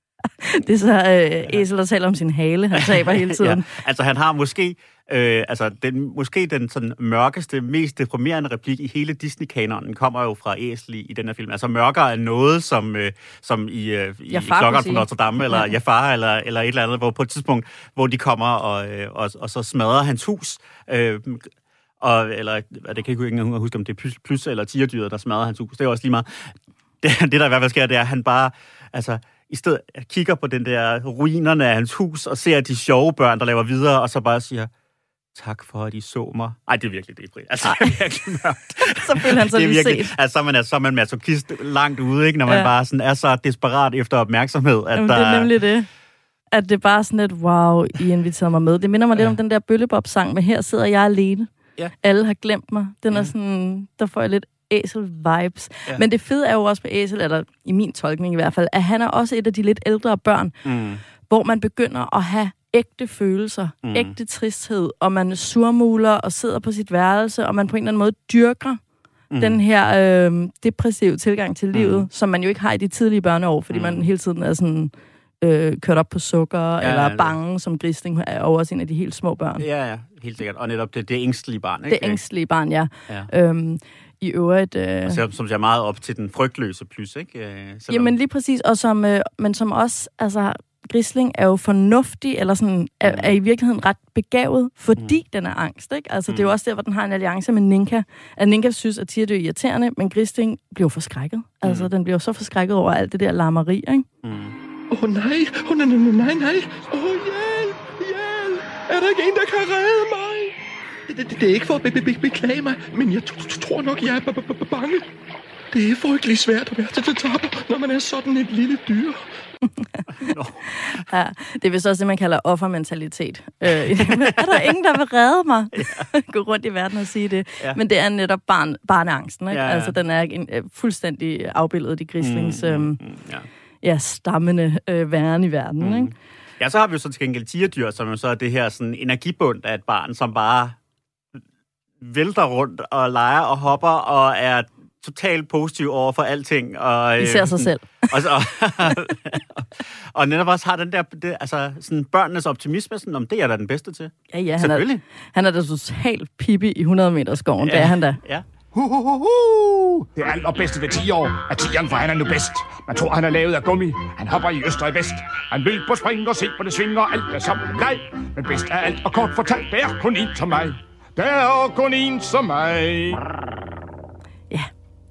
Det er så øh, Æsel, der taler om sin hale. Han taber hele tiden. ja, altså han har måske, øh, altså den, måske den sådan mørkeste, mest deprimerende replik i hele Disney-kanonen kommer jo fra Æsel i, i den her film. Altså mørkere er noget, som, øh, som i, øh, i Klokkeren fra. Notre Dame, eller Ja. ja. Jafar, eller, eller et eller andet, hvor på et tidspunkt, hvor de kommer og, øh, og, og så smadrer hans hus, øh, og, eller det kan jeg ikke engang huske, om det er plus, plus eller tigerdyret, der smadrer hans hus. Det er også lige meget. Det, det der i hvert fald sker, det er, at han bare, altså, i stedet kigger på den der ruinerne af hans hus, og ser de sjove børn, der laver videre, og så bare siger, tak for, at I så mig. Ej, det er virkelig det, Altså, det er virkelig mørkt. Så føler han sig det er virkelig, set. altså, så er man, så er man masochist langt ude, ikke? når man Ja. bare sådan er så desperat efter opmærksomhed. At Jamen, der, det er nemlig det. At det er bare sådan lidt, wow, I inviterede mig med. Det minder mig lidt Ja. om den der Bøllebop-sang med Her sidder jeg alene. Ja. Alle har glemt mig. Den er Ja. sådan, der får jeg lidt æsel-vibes. Ja. Men det fede er jo også med æsel, eller i min tolkning i hvert fald, at han er også et af de lidt ældre børn, Mm. hvor man begynder at have ægte følelser, mm. Mm. ægte tristhed, og man surmuler og sidder på sit værelse, og man på en eller anden måde dyrker mm. den her øh, depressive tilgang til livet, Mm. som man jo ikke har i de tidlige børneår, fordi mm. Mm. man hele tiden er sådan øh, kørt op på sukker, ja, Ja, eller det- bange som grisling, er også en af de helt små børn. Ja, Ja, ja, helt sikkert. Og netop det, det ængstlige barn, det ikke? ængstlige barn, ja. Ja. Øhm, I øvrigt... Øh, Som, som ser meget op til den frygtløse plus, ikke? Øh, selvom- Jamen lige præcis, og som, øh, men som også, altså, Grisling er jo fornuftig, eller sådan, er, Mm. er i virkeligheden ret begavet, fordi mm. den er angst, ikke? Altså, mm. det er jo Mm. også der, hvor den har en alliance med Ninka. At Ninka synes, at Tirde er irriterende, men Grisling bliver forskrækket. Mm. Altså, den bliver jo så forskrækket over alt det der larmeri, ikke? Mm. Åh oh, nej, åh oh, nej, nej, nej, nej. Åh, oh, hjælp, hjælp. Er der ikke en, der kan redde mig? Det, det, det er ikke for at be, be, be, beklage mig, men jeg t- t- tror nok, jeg er b- b- b- bange. Det er frygtelig svært at være til tapper, når man er sådan et lille dyr. Ja, det er vist også det, man kalder offermentalitet. Øh, er der ingen, der vil redde mig? Gå rundt i verden og sige det. Ja. Ja. Men det er netop barn, barneangsten, ikke? Ja, ja. Altså, den er en, øh, fuldstændig afbildet i Grislings Mm, øhm, mm, ja. ja, stammende øh, væren i verden, Mm. ikke? Ja, så har vi jo så til gengæld tigerdyr, som jo så er det her sådan energibund af et barn, som bare vælter rundt og leger og hopper og er totalt positiv over for alting. Og, De ser sig selv. Og, og, og netop også har den der, det, altså sådan børnenes optimisme, sådan, om det er da den bedste til. Ja, ja, han er, han er da totalt pippi i 100 meter skoven. Ja. Det er han da. Ja. Hu, hu, hu, hu. Det allerbedste ved 10 år er tigeren, for han er nu bedst. Man tror, han er lavet af gummi. Han hopper i øst og i vest. Han vil på spring og se på det svinger, alt er som en leg. Men bedst af alt, og kort fortalt, der er kun en som mig. Der er kun en som mig.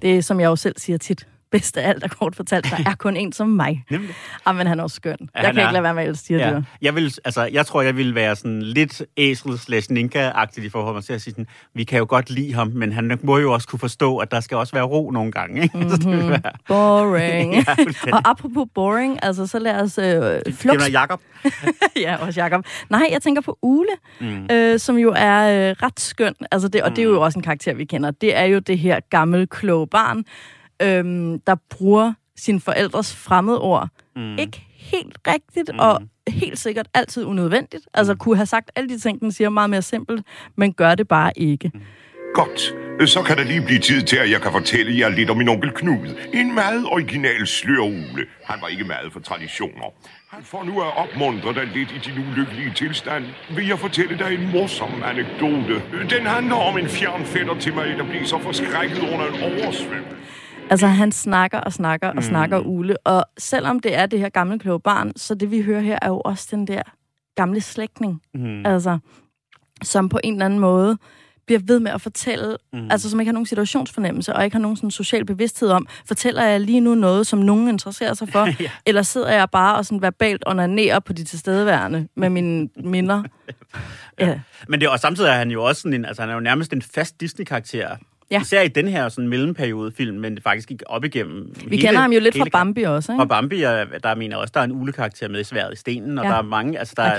Det som jeg jo selv siger tit, bedst af alt er kort fortalt, der er kun en som mig. Nemlig. Ah, men han er også skøn. jeg han kan er. ikke lade være med at elske Ja. dyr. Jeg, vil, altså, jeg tror, jeg vil være sådan lidt æsel slash ninka-agtigt i forhold til at sige sådan, vi kan jo godt lide ham, men han må jo også kunne forstå, at der skal også være ro nogle gange. Ikke? Mm-hmm. Så det vil være, Boring. Ja, og apropos boring, altså så lad os øh, det flux er Jacob. ja, også Jacob. Nej, jeg tænker på Ule, Mm. øh, som jo er øh, ret skøn. Altså det, og det er jo også en karakter, vi kender. Det er jo det her gammel, kloge barn, øh, der bruger sine forældres fremmedord. Mm. Ikke helt rigtigt, mm. og helt sikkert altid unødvendigt. Altså kunne have sagt alle de ting, den siger meget mere simpelt, men gør det bare ikke. Godt. Så kan der lige blive tid til, at jeg kan fortælle jer lidt om min onkel Knud. En meget original slørugle. Han var ikke meget for traditioner. Han får nu at opmuntre dig lidt i din ulykkelige tilstand. Vil jeg fortælle dig en morsom anekdote. Den handler om en fjern fætter til mig, der blev så forskrækket under en oversvømmelse. Altså, han snakker og snakker og mm. snakker Ule, og selvom det er det her gamle, kloge barn, så det, vi hører her, er jo også den der gamle slægtning. Mm. Altså, som på en eller anden måde bliver ved med at fortælle, mm. altså som ikke har nogen situationsfornemmelse, og ikke har nogen sådan social bevidsthed om, fortæller jeg lige nu noget, som nogen interesserer sig for, Ja. eller sidder jeg bare og sådan verbalt onanerer på de tilstedeværende med mine minder? ja. Men det og samtidig er han jo også sådan en, altså han er jo nærmest en fast Disney-karakter. Ja. Især i den her sådan mellemperiode-film, men det faktisk ikke op igennem Vi kender ham jo lidt fra Bambi også, ikke? Og Bambi, og der mener også, der er en ulekarakter med i sværet i stenen, og Ja. der er mange, altså der er,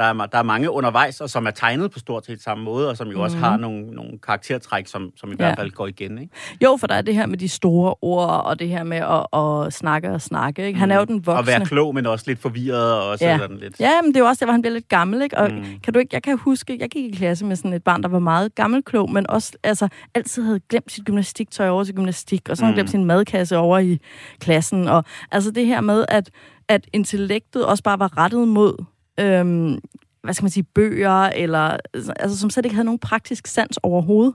der, er, der er mange undervejs, og som er tegnet på stort set samme måde, og som jo mm. også Mhm. har nogle, nogle karaktertræk, som, som i Ja. hvert fald går igen. Ikke? Jo, for der er det her med de store ord, og det her med at, at snakke og snakke. Ikke? Han er jo den voksne. Og være klog, men også lidt forvirret, og også Ja. sådan lidt... Ja, men det er jo også der, hvor han bliver lidt gammel, ikke? Og Mm. mm. kan du ikke, jeg kan huske, jeg gik i klasse med sådan et barn, der var meget gammelklog, men også altså, altid havde glemt sit gymnastiktøj over til gymnastik, og så havde Mm. glemt sin madkasse over i klassen. Og altså det her med, at, at intellektet også bare var rettet mod, øhm, hvad skal man sige, bøger, eller altså, som slet ikke havde nogen praktisk sans overhovedet.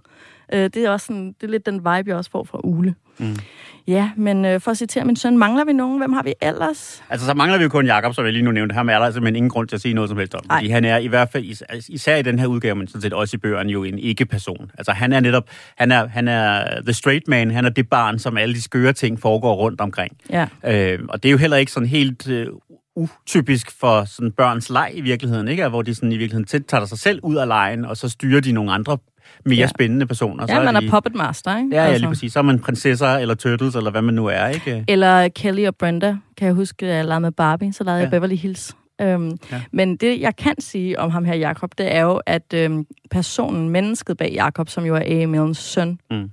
Øh, det er også sådan, det er lidt den vibe, jeg også får fra Ule. Mm. Ja, men øh, for at citere min søn, mangler vi nogen? Hvem har vi ellers? Altså, så mangler vi jo kun Jakob, som jeg lige nu nævnte. Ham er der simpelthen ingen grund til at sige noget som helst om. Nej. Fordi han er i hvert fald, is- især i den her udgave, men sådan set også i bøgerne, jo en ikke-person. Altså, han er netop, han er, han er the straight man, han er det barn, som alle de skøre ting foregår rundt omkring. Ja. Øh, og det er jo heller ikke sådan helt øh, utypisk for sådan børns leg i virkeligheden, ikke? Hvor de sådan i virkeligheden tæt tager sig selv ud af lejen, og så styrer de nogle andre mere Ja. spændende personer. Ja, man de, er puppet master, ikke? Ja, ja, lige præcis. Så er man prinsesser eller turtles, eller hvad man nu er, ikke? Eller Kelly og Brenda, kan jeg huske, at jeg legede med Barbie, så legede ja. jeg. Beverly Hills. Øhm, ja. Men det, jeg kan sige om ham her, Jakob, det er jo, at øhm, personen, mennesket bag Jakob, som jo er A. Millens søn, Mm.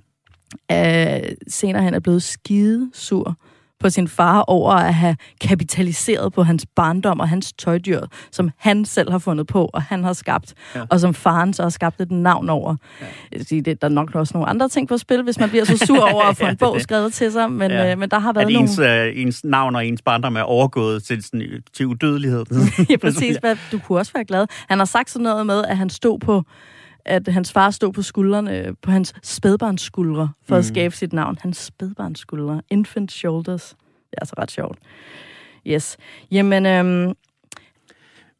øh, senere hen er blevet skide sur på sin far over at have kapitaliseret på hans barndom og hans tøjdyr, som han selv har fundet på, og han har skabt, ja. Ja. og som faren så har skabt et navn over. Ja. Jeg vil sige, det, der er nok også nogle andre ting på spil, hvis man bliver så sur over at få en bog skrevet til sig, men, ja. Ja. øh, men der har været At nogle... ens, øh, ens navn og ens barndom er overgået til, sådan, til udødelighed. ja, præcis. Hvad, du kunne også være glad. Han har sagt sådan noget med, at han stod på at hans far stod på skuldrene, på hans spædbarnsskuldre, for mm. at skabe sit navn. Hans spædbarnsskuldre. Infant shoulders. Det er altså ret sjovt. Yes. Jamen, øhm,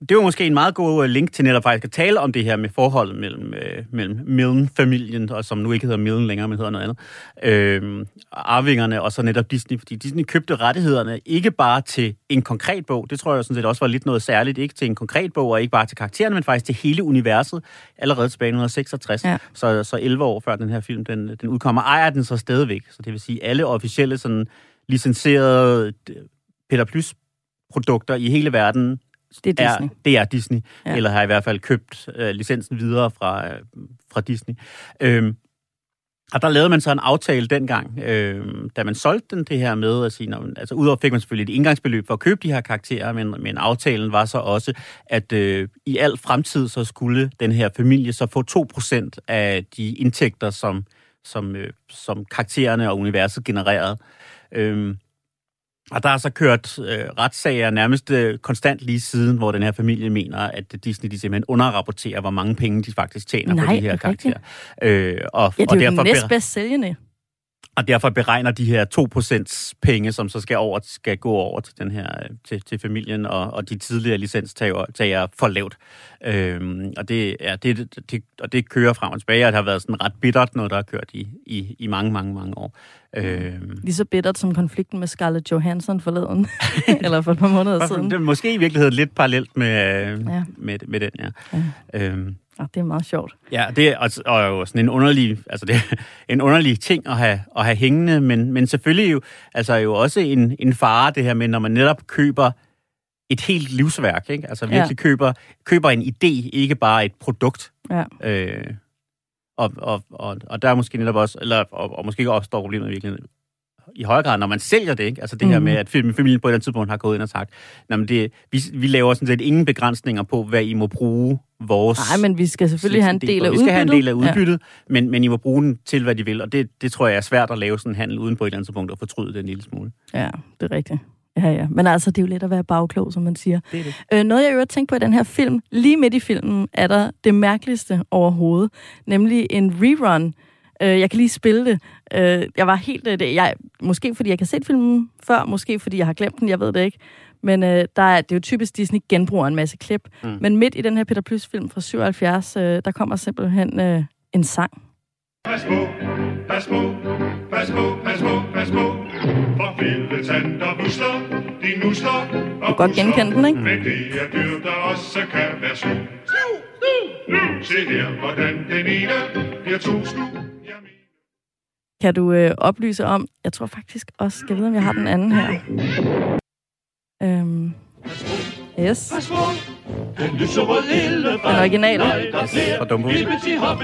Det var måske en meget god øh, link til netop faktisk at tale om det her med forholdet mellem, øh, mellem Millen-familien, og som nu ikke hedder Millen længere, men hedder noget andet, øh, arvingerne og så netop Disney, fordi Disney købte rettighederne ikke bare til en konkret bog, det tror jeg sådan set også var lidt noget særligt, ikke til en konkret bog, og ikke bare til karaktererne, men faktisk til hele universet, allerede tilbage i 1966, Ja. ja. så, så 11 år før den her film, den, den udkommer, ejer den så stadigvæk, så det vil sige, alle officielle sådan licenserede øh, Peter Plus produkter i hele verden det er Disney. er, det er Disney, Ja. eller har i hvert fald købt øh, licensen videre fra, øh, fra Disney. Øhm, og der lavede man så en aftale dengang, øh, da man solgte den det her med at sige, når, man- altså udover fik man selvfølgelig et indgangsbeløb for at købe de her karakterer, men, men aftalen var så også, at øh, i al fremtid så skulle den her familie så få 2% af de indtægter, som, som, øh, som karaktererne og universet genererede. Øhm, og der er så kørt øh, retssager nærmest øh, konstant lige siden, hvor den her familie mener, at Disney de simpelthen underrapporterer, hvor mange penge de faktisk tjener Nej, på de er her karakterer. Øh, og, Ja, det og, er jo den derfor, næstbedst sælgende. Og derfor beregner de her 2% penge, som så skal, over, skal gå over til den her øh, til, til familien, og, og de tidligere licenstager for lavt. Øhm, og, det, ja, det, det, og det kører frem og tilbage, og det har været sådan ret bittert, noget der har kørt i, i, i mange, mange, mange år. Øhm, Lige så bittert som konflikten med Scarlett Johansson forleden. Eller for et par måneder siden. det er måske i virkeligheden lidt parallelt med, øh, Ja. ja. med, med den, ja. Ja. Øhm, Oh, det er meget sjovt. Ja, det er og, og jo sådan en underlig, altså det er en underlig ting at have, at have hængende, men, men selvfølgelig jo, altså jo også en, en fare det her med, når man netop køber et helt livsværk, ikke? Altså virkelig Ja. køber, køber en idé, ikke bare et produkt. Ja. Øh, og, og, og, og der er måske netop også, eller, og, og måske opstår problemet virkelig i højere grad, når man sælger det, ikke? Altså det her Mhm. med, at familien på et eller andet tidspunkt har gået ind og sagt, "Nå, men det, vi, vi laver sådan set ingen begrænsninger på, hvad I må bruge vores... Nej, men vi skal selvfølgelig have en del af Vi skal have en del af udbyttet. udbyttet, ja. men, men I må bruge den til, hvad de vil. Og det, det tror jeg er svært at lave sådan en handel uden på et eller andet tidspunkt at fortryde det en lille smule. Ja, det er rigtigt. Ja, ja. Men altså, det er jo let at være bagklog, som man siger. Det er det. Øh, noget, jeg øvrigt tænkte på i den her film, lige midt i filmen, er der det mærkeligste overhovedet. Nemlig en rerun. Øh, jeg kan lige spille det. Øh, jeg var helt... Øh, det- jeg, måske fordi jeg kan se filmen før, måske fordi jeg har glemt den, jeg ved det ikke. Men øh, der er, det er jo typisk Disney genbruger en masse klip. Mm. Men midt i den her Peter Plys-film fra 77, øh, der kommer simpelthen øh, en sang. Pas på, pas på, pas på, pas på, pas på. For vilde tanter busler, de nusler Du kan godt genkende den, ikke? Men det er dyr, der også kan være snu. Se her, hvordan den ene bliver to snu. Kan du øh, oplyse om, jeg tror faktisk også, skal jeg vide, om jeg har den anden her. Øhm, yes. Pas på, den lyserøde elefant. Den originale. Ser fra Dumbo. En lyserød.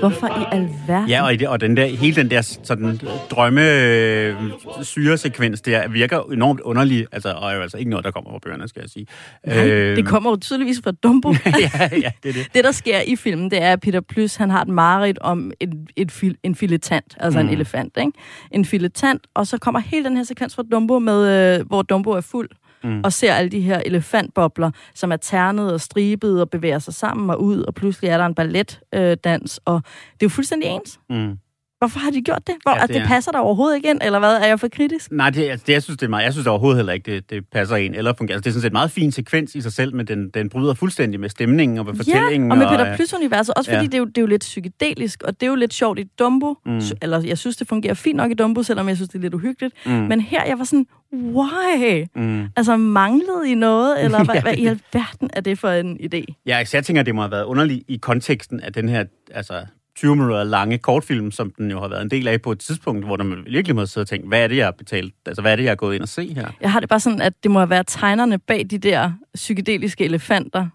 Hvorfor i alverden? Ja, og, i det, og den der, hele den der sådan, drømme øh, syresekvens der virker enormt underlig, altså, og er jo altså ikke noget, der kommer fra bøgerne, skal jeg sige. Nej, det kommer jo tydeligvis fra Dumbo. ja, ja, det er det. det, der sker i filmen, det er, at Peter Plys, han har et mareridt om et, et fil, en filetant, altså mm. en elefant, ikke? En filetant, og så kommer hele den her sekvens fra Dumbo, med, øh, hvor Dumbo er fuld, mm. og ser alle de her elefantbobler, som er ternet og stribet og bevæger sig sammen og ud, og pludselig er der en balletdans, øh, dans, og det er jo fuldstændig ens. Mm. Hvorfor har de gjort det? Hvor, Ja, det det, det er- passer der overhovedet ikke ind, eller hvad? Er jeg for kritisk? Nej, det, altså, det, jeg synes, det er meget, jeg synes overhovedet heller ikke, det, det passer ind eller fungerer. Altså, det er sådan set en meget fin sekvens i sig selv, men den, den bryder fuldstændig med stemningen og med fortællingen. Ja, og med og, Peter Plys-universet, også fordi ja. det, er jo, det er jo lidt psykedelisk, og det er jo lidt sjovt i Dumbo. Mm. Eller jeg synes, det fungerer fint nok i Dumbo, selvom jeg synes, det er lidt uhyggeligt. Mm. Men her, jeg var sådan, why? Mm. Altså, manglede I noget, eller hvad, hvad i alverden er det for en idé? Ja, så jeg tænker, det må have været underligt i konteksten af den her altså, 20 minutter lange kortfilm, som den jo har været en del af på et tidspunkt, hvor man virkelig må sidde og tænke, hvad er det, jeg har betalt? Altså, hvad er det, jeg har gået ind og se her? Jeg har det bare sådan, at det må have været tegnerne bag de der psykedeliske elefanter,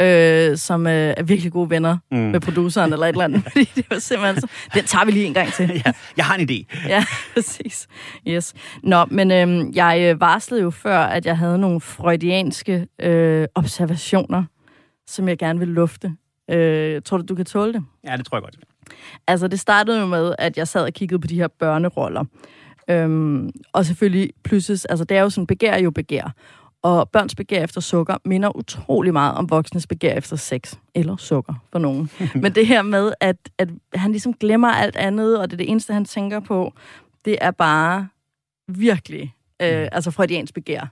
øh, som øh, er virkelig gode venner Mm. med produceren eller et eller andet. Fordi det var simpelthen så... Den tager vi lige en gang til. ja, jeg har en idé. Ja, præcis. Yes. Nå, men øhm, jeg øh, varslede jo før, at jeg havde nogle freudianske øh, observationer, som jeg gerne vil lufte. Øh, tror du, du kan tåle det? Ja, det tror jeg godt. Altså, det startede jo med, at jeg sad og kiggede på de her børneroller. Øhm, og selvfølgelig plusses, altså det er jo sådan, begær jo begær. Og børns begær efter sukker minder utrolig meget om voksnes begær efter sex. Eller sukker, for nogen. Men det her med, at, at han ligesom glemmer alt andet, og det er det eneste, han tænker på, det er bare virkelig, øh, altså freudiansk begær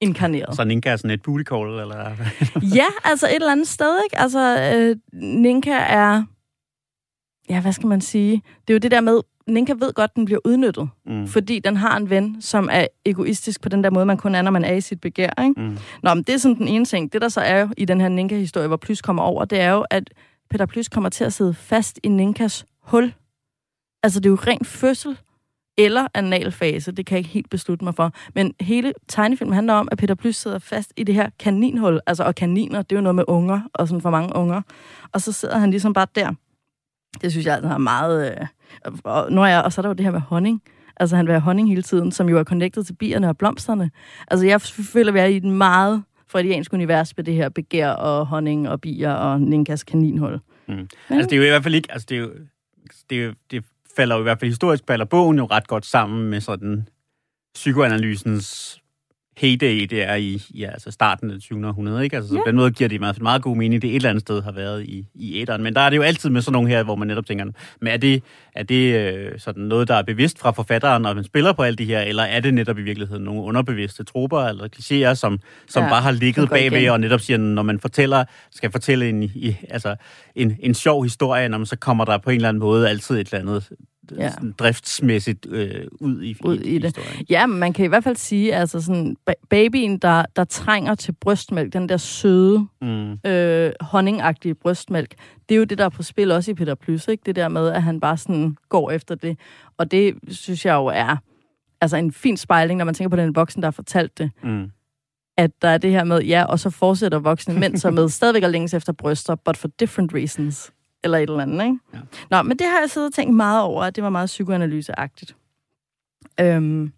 inkarneret. Så Ninka er sådan et booty call, eller... Ja, altså et eller andet sted, ikke? Altså, øh, Ninka er... Ja, hvad skal man sige? Det er jo det der med, Ninka ved godt, at den bliver udnyttet, Mm. fordi den har en ven, som er egoistisk på den der måde, man kun er, når man er i sit begær, ikke? Mm. Nå, men det er sådan den ene ting. Det, der så er jo i den her Ninka-historie, hvor Plys kommer over, det er jo, at Peter Plys kommer til at sidde fast i Ninkas hul. Altså, det er jo ren fødsel eller analfase, det kan jeg ikke helt beslutte mig for. Men hele tegnefilmen handler om, at Peter Plys sidder fast i det her kaninhul. Altså, og kaniner, det er jo noget med unger, og sådan for mange unger. Og så sidder han ligesom bare der. Det synes jeg, altså er meget... Øh, og, nu er jeg, og så er der jo det her med honning. Altså, han vil have honning hele tiden, som jo er connected til bierne og blomsterne. Altså, jeg føler, at vi er i et meget freudiansk univers med det her begær og honning og bier og Ninkas kaninhul. Mm. Altså, det er jo i hvert fald ikke... Altså, det, er jo, det, er jo, det falder jo i hvert fald historisk, falder bogen jo ret godt sammen med sådan psykoanalysens heyday, det er i, i altså starten af det 20. århundrede, ikke? Altså, så Ja. på den måde giver det meget, meget god mening, det et eller andet sted har været i, i æderen. Men der er det jo altid med sådan nogle her, hvor man netop tænker, men er det, er det øh, sådan noget, der er bevidst fra forfatteren, når man spiller på alt det her, eller er det netop i virkeligheden nogle underbevidste troper eller klichéer, som, som Ja, bare har ligget bagved, igen. og netop siger, når man fortæller, skal fortælle en, i, altså, en, en sjov historie, når man, så kommer der på en eller anden måde altid et eller andet Ja. sådan driftsmæssigt øh, ud i, ud i, i det. historien. Ja, men man kan i hvert fald sige, altså sådan, ba- babyen, der, der trænger til brystmælk, den der søde, Mm. øh, honningagtige brystmælk, det er jo det, der er på spil også i Peter Plys, ikke? Det der med, at han bare sådan går efter det. Og det synes jeg jo er altså en fin spejling, når man tænker på den voksen, der har fortalt det. Mm. At der er det her med, ja, og så fortsætter voksne mænd så med stadigvæk at længes efter bryster, but for different reasons. Eller et eller andet, ikke? Ja. Nå, men det har jeg siddet og tænkt meget over, at det var meget psykoanalyseagtigt. Øhm,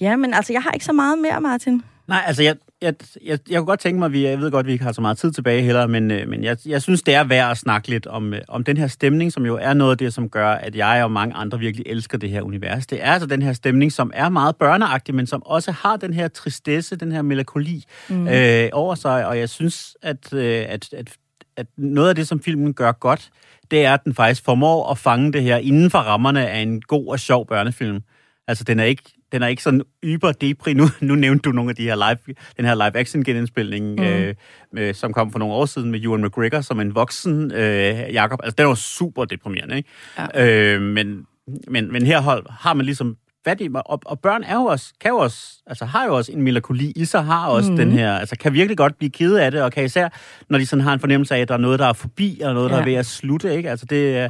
ja, men altså, jeg har ikke så meget mere, Martin. Nej, altså, jeg, jeg, jeg, jeg kunne godt tænke mig, at vi, jeg ved godt, at vi ikke har så meget tid tilbage heller, men, øh, men jeg, jeg synes, det er værd at snakke lidt om, øh, om den her stemning, som jo er noget af det, som gør, at jeg og mange andre virkelig elsker det her univers. Det er altså den her stemning, som er meget børneagtig, men som også har den her tristesse, den her melankoli mm. øh, over sig, og jeg synes, at, øh, at, at, at noget af det, som filmen gør godt, det er, at den faktisk formår at fange det her inden for rammerne af en god og sjov børnefilm. Altså, den er ikke, den er ikke sådan yber depri. Nu, nu nævnte du nogle af de her live, den her live-action genindspilning, mm. øh, øh, som kom for nogle år siden med Ewan McGregor som en voksen øh, Jacob. Altså, den var super deprimerende, ikke? Ja. Øh, men, men, men her hold, har man ligesom fat i, og, og børn er jo også, kan jo også, altså har jo også en melankoli i sig, har også mm. den her, altså kan virkelig godt blive kede af det, og kan især, når de sådan har en fornemmelse af, at der er noget, der er forbi, og noget, der Ja. er ved at slutte, ikke? Altså det, er-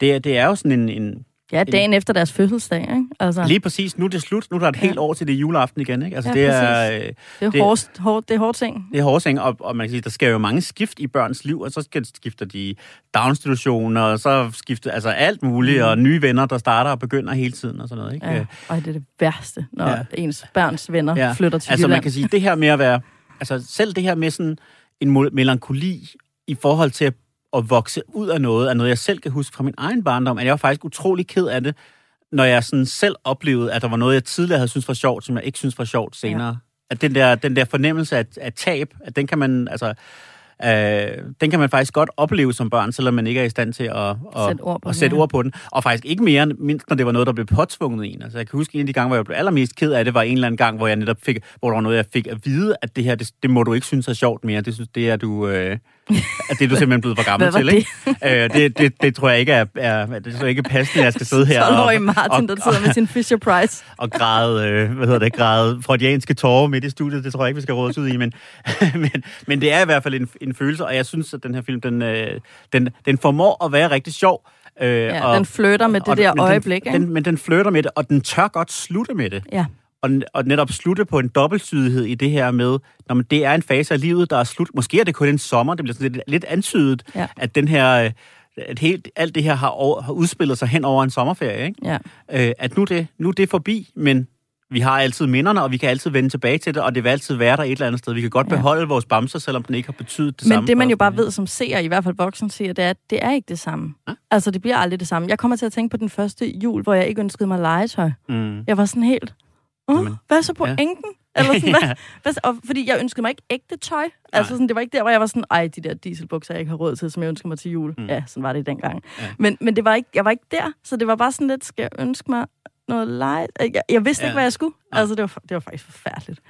det, det er jo sådan en, en Ja, dagen efter deres fødselsdag, ikke? Altså, Lige præcis, nu er det slut. Nu er der et helt år til det er juleaften igen, ikke? Altså, Ja, det er, øh, det er det- hårdt, hårdt, det er hårdt ting. Det er hårdt ting, og, og man kan sige, der sker jo mange skift i børns liv, og så skifter de daginstitutioner, og så skifter altså alt muligt, Mm. og nye venner, der starter og begynder hele tiden og sådan noget, ikke? Ja, Øh, og det er det værste, når Ja. ens børns venner ja. flytter til altså Jylland. man kan sige, det her med at være, altså selv det her med sådan en melankoli i forhold til at, at vokse ud af noget, er noget, jeg selv kan huske fra min egen barndom, at jeg var faktisk utrolig ked af det, når jeg sådan selv oplevede, at der var noget, jeg tidligere havde syntes var sjovt, som jeg ikke synes var sjovt senere. Ja. At den der, den der fornemmelse af, af tab, at den kan man, altså, øh, den kan man faktisk godt opleve som børn, selvom man ikke er i stand til at, at, Sætte ord på at den, sætte ja. ord på den. Og faktisk ikke mere, mindst når det var noget, der blev påtvunget en. Altså, jeg kan huske, en af de gange, hvor jeg blev allermest ked af det, var en eller anden gang, hvor jeg netop fik, hvor der var noget, jeg fik at vide, at det her, det, det må du ikke synes er sjovt mere. Det, synes, det er du... Øh, at det er du simpelthen blevet for gammel til, ikke? øh, det, det, det, tror jeg ikke er, er det tror jeg ikke er passende, at jeg skal sidde her og, 12-årig Martin, der sidder med sin Fisher Price. og græde, øh, hvad hedder det, græde freudianske tårer midt i studiet. Det tror jeg ikke, vi skal råde os ud i, men, men, men det er i hvert fald en, en følelse, og jeg synes, at den her film, den, øh, den, den formår at være rigtig sjov. Øh, Ja, den flytter med det der men øjeblik, Den, ikke? den, men den flytter med det, og den tør godt slutte med det. Ja. Og, og netop slutte på en dobbeltsydighed i det her med, når man, det er en fase af livet, der er slut. Måske er det kun en sommer, det bliver sådan lidt, lidt antydet, Ja. at den her... øh, At helt, alt det her har, over, har udspillet sig hen over en sommerferie, ikke? Ja. øh, at nu er, det, nu er det forbi, men vi har altid minderne, og vi kan altid vende tilbage til det, og det vil altid være der et eller andet sted. Vi kan godt Ja. beholde vores bamser, selvom den ikke har betydet det samme. Men det, man jo bare ved som seer, i hvert fald voksen seer, det er, at det er ikke det samme. Ja? Altså, det bliver aldrig det samme. Jeg kommer til at tænke på den første jul, hvor jeg ikke ønskede mig legetøj. Mm. Jeg var sådan helt, uh, Jamen, hvad er så pointen? Eller sådan, Ja. hvad, hvad, og, fordi jeg ønskede mig ikke ægte tøj. Altså, sådan, det var ikke der, hvor jeg var sådan, ej, de der dieselbukser, jeg ikke har råd til, som jeg ønsker mig til jul. Mm. Ja, sådan var det dengang. Ja. Men, men det var ikke, jeg var ikke der, så det var bare sådan lidt, skal jeg ønske mig noget lege? Jeg, jeg vidste ja. Ja. ikke, hvad jeg skulle. Altså, det var, det var faktisk forfærdeligt.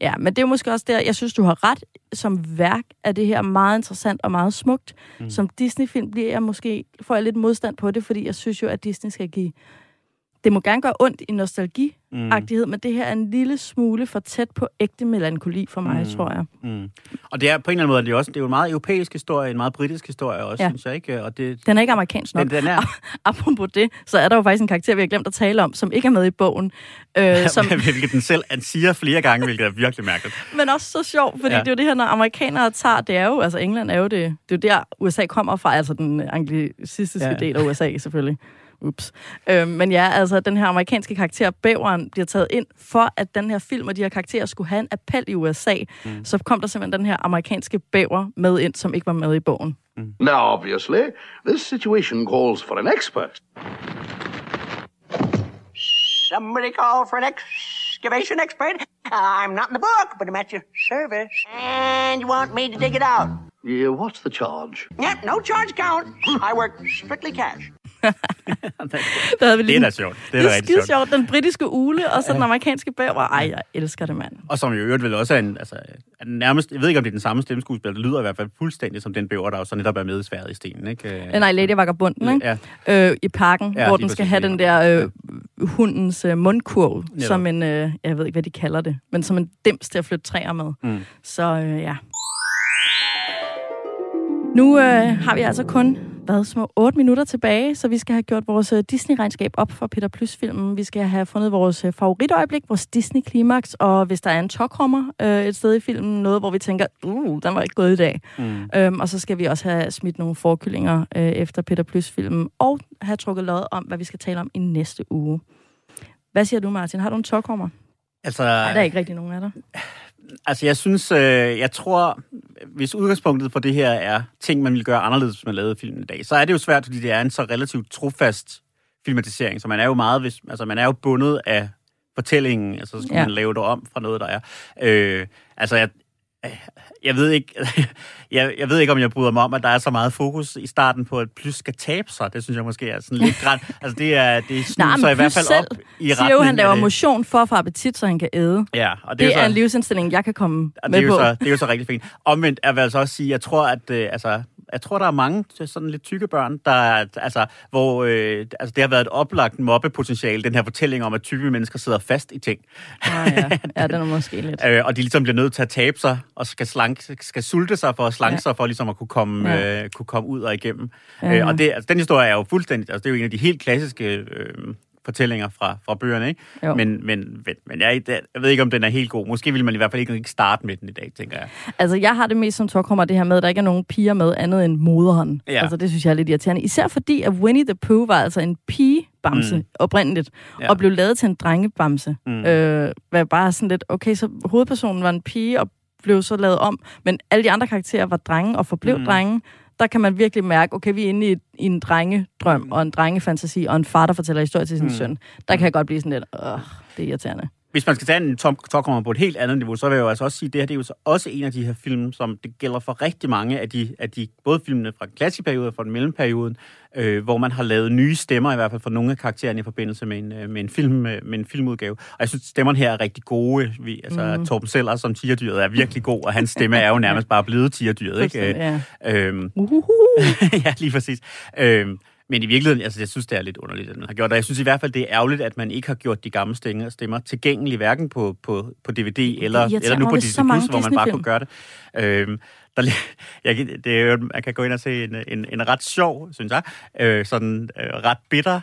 Ja, men det er måske også der, jeg synes, du har ret. Som værk er det her meget interessant og meget smukt. Mm. Som Disney-film bliver jeg måske, får jeg lidt modstand på det, fordi jeg synes jo, at Disney skal give det må gerne gøre ondt i nostalgi-agtighed, mm. men det her er en lille smule for tæt på ægte melankoli for mig, mm. tror jeg. Mm. Og det er på en eller anden måde, det er, også, det er jo en meget europæisk historie, en meget britisk historie også, Ja. synes jeg ikke? Og det, Den er ikke amerikansk nok. den, den er... Apropos det, så er der jo faktisk en karakter, vi har glemt at tale om, som ikke er med i bogen. Øh, som, hvilket den selv han siger flere gange, hvilket er virkelig mærkeligt. men også så sjov, fordi ja. Det er jo det her, når amerikanere tager, det er jo, altså England er jo det, det er jo der, USA kommer fra, altså den anglicistiske. Ja. del af USA selvfølgelig. Ups. Øh, men ja, altså den her amerikanske karakter, Bæveren, bliver taget ind for, at den her film og de her karakterer skulle have en appel i USA. Mm. Så kom der simpelthen den her amerikanske bæver med ind, som ikke var med i bogen. Now, obviously, this situation calls for an expert. Somebody call for an excavation expert? I'm not in the book, but I'm at your service. And you want me to dig it out? Yeah, what's the charge? Yep, no charge count. I work strictly cash. Der havde vi lige Det er da sjovt. Det er det er skide sjovt. Den britiske ule, og så den amerikanske bæver. Ej, jeg elsker det, mand. Og som jo øvrigt vel også er en, altså, er nærmest, jeg ved ikke, om det er den samme stemmeskuespiller, det lyder i hvert fald fuldstændig som den bæver, der jo så netop er med i sværet i stenen, ikke? Øh, Nej, Lady Vagabunden, ikke? Ja. Øh, I parken, Ja, hvor den skal have den der øh, hundens øh, mundkurv, Netop. som en, øh, jeg ved ikke, hvad de kalder det, men som en dims til at flytte træer med. Mm. Så øh, ja. Nu øh, har vi altså kun hvad, små 8 minutter tilbage, så vi skal have gjort vores øh, Disney-regnskab op for Peter Plus-filmen. Vi skal have fundet vores øh, favoritøjeblik, vores Disney-klimaks, og hvis der er en tokrummer øh, et sted i filmen, noget, hvor vi tænker, uh, den var ikke gået i dag. Mm. Øhm, og så skal vi også have smidt nogle forkyllinger øh, efter Peter Plus-filmen, og have trukket lod om, hvad vi skal tale om i næste uge. Hvad siger du, Martin? Har du en tokrummer? Altså, Nej, der er ikke rigtig nogen af dig. Altså, jeg synes, øh, jeg tror, hvis udgangspunktet for det her er ting, man ville gøre anderledes, hvis man lavede filmen i dag, så er det jo svært, fordi det er en så relativt trofast filmatisering, så man er jo meget, hvis, altså man er jo bundet af fortællingen, altså så skal Ja. man lave det om fra noget, der er. Øh, altså, jeg, jeg ved ikke, jeg, jeg ved ikke, om jeg bryder mig om, at der er så meget fokus i starten på, at Plus skal tabe sig. Det synes jeg måske er sådan lidt græn. Altså, det er, det Nej, snuser men i hvert fald op i siger jo, retning han laver motion for at få appetit, så han kan æde. Ja, og det, Det, er, jo er så, en livsindstilling, jeg kan komme Og med det er, jo på. så, det er jo så rigtig fint. Omvendt er vil altså også sige, jeg tror, at, øh, altså, jeg tror, der er mange sådan lidt tykke børn, der er, altså, hvor øh, altså, det har været et oplagt mobbepotentiale, den her fortælling om, at tykke mennesker sidder fast i ting. Ah, ja. ja, den er måske lidt. Øh, og de ligesom bliver nødt til at tabe sig, og skal, slanke, skal sulte sig for at slanke Ja. sig, for ligesom at kunne komme, Ja. øh, kunne komme ud og igennem. Ja. ja. Øh, og det, altså, den historie er jo fuldstændig, altså det er jo en af de helt klassiske øh, fortællinger fra, fra bøgerne, ikke? Jo. Men, men, men, men jeg, jeg ved ikke, om den er helt god. Måske vil man i hvert fald ikke, ikke starte med den i dag, tænker jeg. Altså, jeg har det mest som tårkommer det her med, at der ikke er nogen piger med andet end moderen. Ja. Altså, det synes jeg er lidt irriterende. Især fordi, at Winnie the Pooh var altså en pigebamse Mm. mm. oprindeligt, Ja. og blev lavet til en drengebamse. Mm. Øh, var bare sådan lidt, okay, så hovedpersonen var en pige, og blev så lavet om, men alle de andre karakterer var drenge og forblev mm. drenge. Der kan man virkelig mærke, okay, vi er inde i, i en drengedrøm, Mm. og en drengefantasi, og en far, der fortæller historie til sin Mm. mm. søn. Der kan jeg godt blive sådan lidt, åh, det er irriterende. Hvis man skal tage en tom tårkommer på et helt andet niveau, så vil jeg jo altså også sige, at det her det er jo så også en af de her film, som det gælder for rigtig mange af de, af de både filmene fra den klassikperiode og fra den mellemperioden, øh, hvor man har lavet nye stemmer, i hvert fald for nogle af karaktererne i forbindelse med en, øh, med en, film, med en filmudgave. Og jeg synes, stemmerne her er rigtig gode. Vi, altså, mm. Torben Seller som tigerdyret er virkelig god, og hans stemme er jo nærmest bare blevet tigerdyret. Ikke? Ja. Øhm, Uhuhu. ja, lige præcis. Øhm, men i virkeligheden, altså, jeg synes, det er lidt underligt, at man har gjort det. Jeg synes i hvert fald, det er ærgerligt, at man ikke har gjort de gamle stemmer, stemmer tilgængelige, hverken på, på, på DVD eller, eller nu på Disney+, mange hvor man bare kunne gøre det. Øhm, der, jeg, det er man kan gå ind og se en, en, en ret sjov, synes jeg, øh, sådan øh, ret bitter,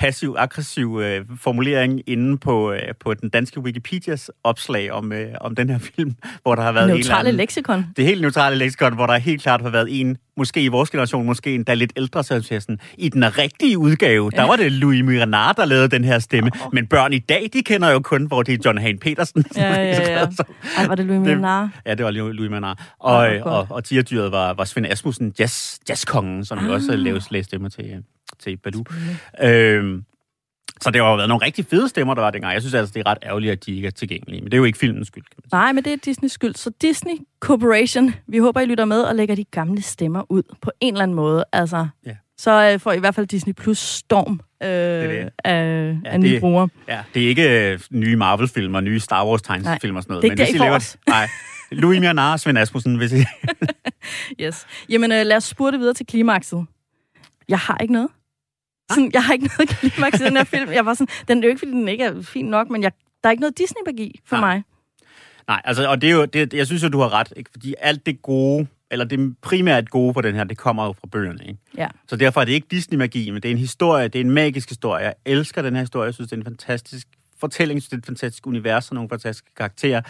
passiv-aggressiv øh, formulering inde på, øh, på den danske Wikipedias opslag om, øh, om den her film, hvor der har været Neutrale anden, leksikon. det helt neutrale leksikon, hvor der helt klart har været en, måske i vores generation, måske en, der er lidt ældre, så siger sådan, i den rigtige udgave, der var det Louis Mirenard, der lavede den her stemme. Oh. Men børn i dag, de kender jo kun, hvor det er John Hain Petersen. Ja, ja, ja. Ej, var det Louis Mirenard? Ja, det var Louis. Ej, Og, hvor og, og, og tigerdyret var, var Svend Asmussen, jazz, jazzkongen, som ah. jo også lavede læste stemmer til, øh, til Badu. Øhm, så det har jo været nogle rigtig fede stemmer, der var dengang. Jeg synes altså, det er ret ærgerligt, at de ikke er tilgængelige. Men det er jo ikke filmens skyld. Kan man sige. Nej, men det er Disneys skyld. Så Disney Corporation, vi håber, I lytter med og lægger de gamle stemmer ud på en eller anden måde. Altså, Ja. så øh, får I i hvert fald Disney Plus storm øh, det. af, af det- nye brugere. Ja, det er ikke øh, nye Marvel-film og nye Star Wars-tegnefilm og sådan noget. det er ikke hvis der, I får os. Nej, Louis Mirenard og Svend Asmussen, hvis I... Yes. Jamen, øh, lad os spurte videre til klimakset. Jeg har ikke noget. Sådan, jeg har ikke noget klimaks i den her film. Jeg var sådan, den er jo ikke, fordi den ikke er fin nok, men jeg, der er ikke noget Disney-magi for Nej. mig. Nej, altså, og det er jo, det, jeg synes jo, du har ret, ikke? fordi alt det gode, eller det primært gode på den her, det kommer jo fra bøgerne, ikke? Ja. Så derfor er det ikke Disney-magi, men det er en historie, det er en magisk historie. Jeg elsker den her historie, jeg synes, det er en fantastisk fortælling, det er et fantastisk univers og nogle fantastiske karakterer.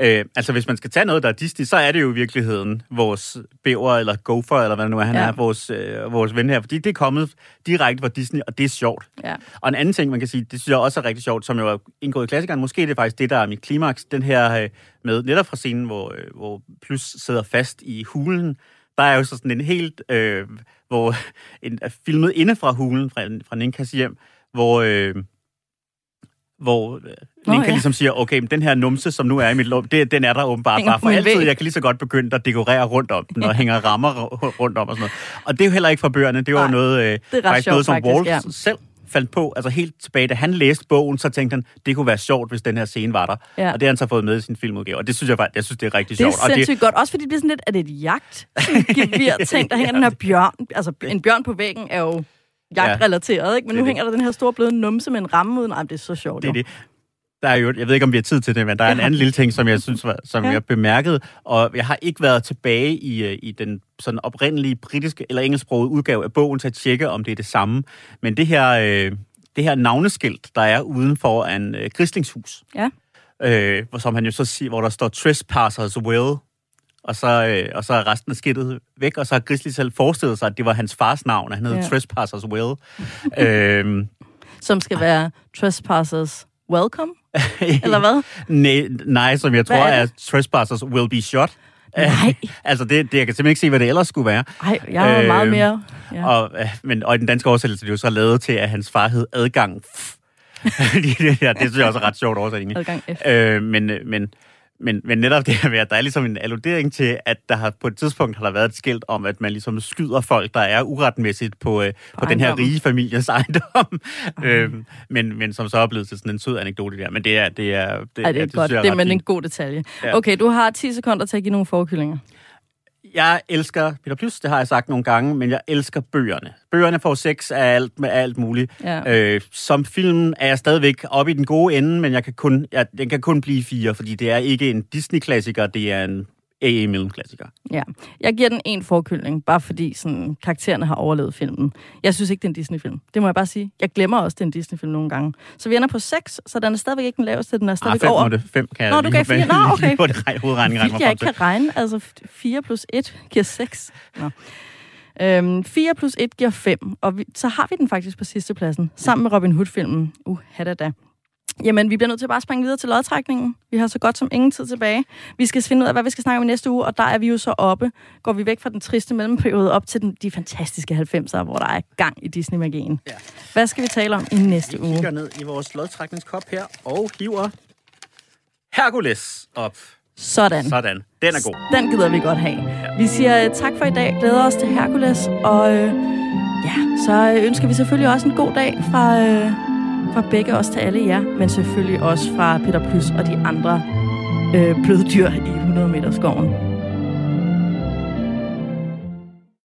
Øh, altså, hvis man skal tage noget, der er Disney, så er det jo i virkeligheden vores bæver, eller gopher, eller hvad nu er, han Ja. er, vores, øh, vores ven her, fordi det er kommet direkte fra Disney, og det er sjovt. Ja. Og en anden ting, man kan sige, det synes jeg også er rigtig sjovt, som jo er indgået i klassikeren, måske er det faktisk det, der er mit klimaks, den her øh, med netop fra scenen, hvor, øh, hvor Plus sidder fast i hulen. Der er jo så sådan en helt, øh, hvor en er filmet inde fra hulen, fra, fra Ninkas hjem, hvor... Øh, hvor øh, Nå, Ninka ja. ligesom siger, okay, men den her numse, som nu er i mit lov, det, den er der åbenbart Hænger bare for altid. væg. Jeg kan lige så godt begynde at dekorere rundt om den, og hænger rammer ru- rundt om og sådan noget. Og det er jo heller ikke fra bøgerne. Det var Nej, noget, øh, det er faktisk sjovt, noget, som faktisk, ja. selv faldt på. Altså helt tilbage, da han læste bogen, så tænkte han, det kunne være sjovt, hvis den her scene var der. Ja. Og det har han så fået med i sin filmudgave. Og det synes jeg faktisk, jeg synes, det er rigtig Det er sjovt. Og sindssygt godt. Også fordi det bliver sådan lidt, er det et jagt? Gevir ting, der hænger den her bjørn. Altså, en bjørn på væggen er jo jagtrelateret, ikke? Men Det nu det. hænger der den her store bløde numse med en ramme uden. Ej, det er så sjovt. Det er det. Der er jo, jeg ved ikke, om vi har tid til det, men der er en anden lille ting, som jeg synes, var, som Ja. jeg bemærkede, og jeg har ikke været tilbage i, øh, i den sådan oprindelige britiske eller engelsksprogede udgave af bogen til at tjekke, om det er det samme. Men det her, øh, det her navneskilt, der er uden for en øh, grislingshus, Ja. øh, hvor- som han jo så siger, hvor der står Trespassers Will, og så, øh, og så er resten af skidtet væk, og så har Grizzly selv forestillet sig, at det var hans fars navn, at han hed Ja. Trespassers Will. øhm, Som skal være trespassers welcome? Eller hvad? nej, nej, som jeg tror Hvad er er? Trespassers Will Be Shot. Nej. altså, det, det, jeg kan simpelthen ikke se, hvad det ellers skulle være. Ej, jeg er meget mere... Ja. Og, øh, men, og i den danske oversættelse er det jo så lavet til, at hans far hed Adgang. ja, det synes jeg også er ret sjovt oversætning. Adgang F. Øh, men, øh, men, men, men netop det her med, at der er ligesom en alludering til, at der har, på et tidspunkt har der været et skilt om, at man ligesom skyder folk, der er uretmæssigt på, øh, på, på den her rige families ejendom. øh, men, men som så er blevet til sådan en sød anekdote der. Men det er, det er, det, Ej, det er ja, godt. synes Det er men en god detalje. Ja. Okay, du har 10 sekunder til at give nogle forkyllinger. Jeg elsker Peter Plys, det har jeg sagt nogle gange, men jeg elsker bøgerne. Bøgerne får sex af alt med alt muligt. Ja. Øh, som film er jeg stadigvæk oppe i den gode ende, men jeg kan kun, jeg, den kan kun blive fire, fordi det er ikke en Disney-klassiker, det er en AA-mellemklassiker. Ja, jeg giver den en forkyldning, bare fordi sådan, karaktererne har overlevet filmen. Jeg synes ikke, det er en Disney-film. Det må jeg bare sige. Jeg glemmer også, det er en Disney-film nogle gange. Så vi ender på 6, så den er stadigvæk ikke den laveste, den er Ah, stadigvæk fem, over. må det, fem kan Nå, jeg du gav på- fire. Nå, okay. på det rej- hovedregning Vildt, jeg ikke kan regne. Altså 4 plus 1 giver 6. Nå. Øhm, 4 plus 1 giver 5, og vi, så har vi den faktisk på sidste pladsen, sammen med Robin Hood-filmen. Uh, da. Jamen, vi bliver nødt til bare at springe videre til lodtrækningen. Vi har så godt som ingen tid tilbage. Vi skal finde ud af, hvad vi skal snakke om i næste uge, og der er vi jo så oppe. Går vi væk fra den triste mellemperiode op til den, de fantastiske 90'ere, hvor der er gang i Disney-magien. Ja. Hvad skal vi tale om i næste Vi uge? kigger ned i vores lodtrækningskop her og hiver Hercules op. Sådan. Sådan. Den er god. Den gider vi godt have. Vi siger øh, tak for i dag. Glæder os til Hercules. Og øh, ja, så øh, ønsker vi selvfølgelig også en god dag fra, øh, fra begge os til alle jer. Men selvfølgelig også fra Peter Plys og de andre øh, bløddyr i 100 meter skoven.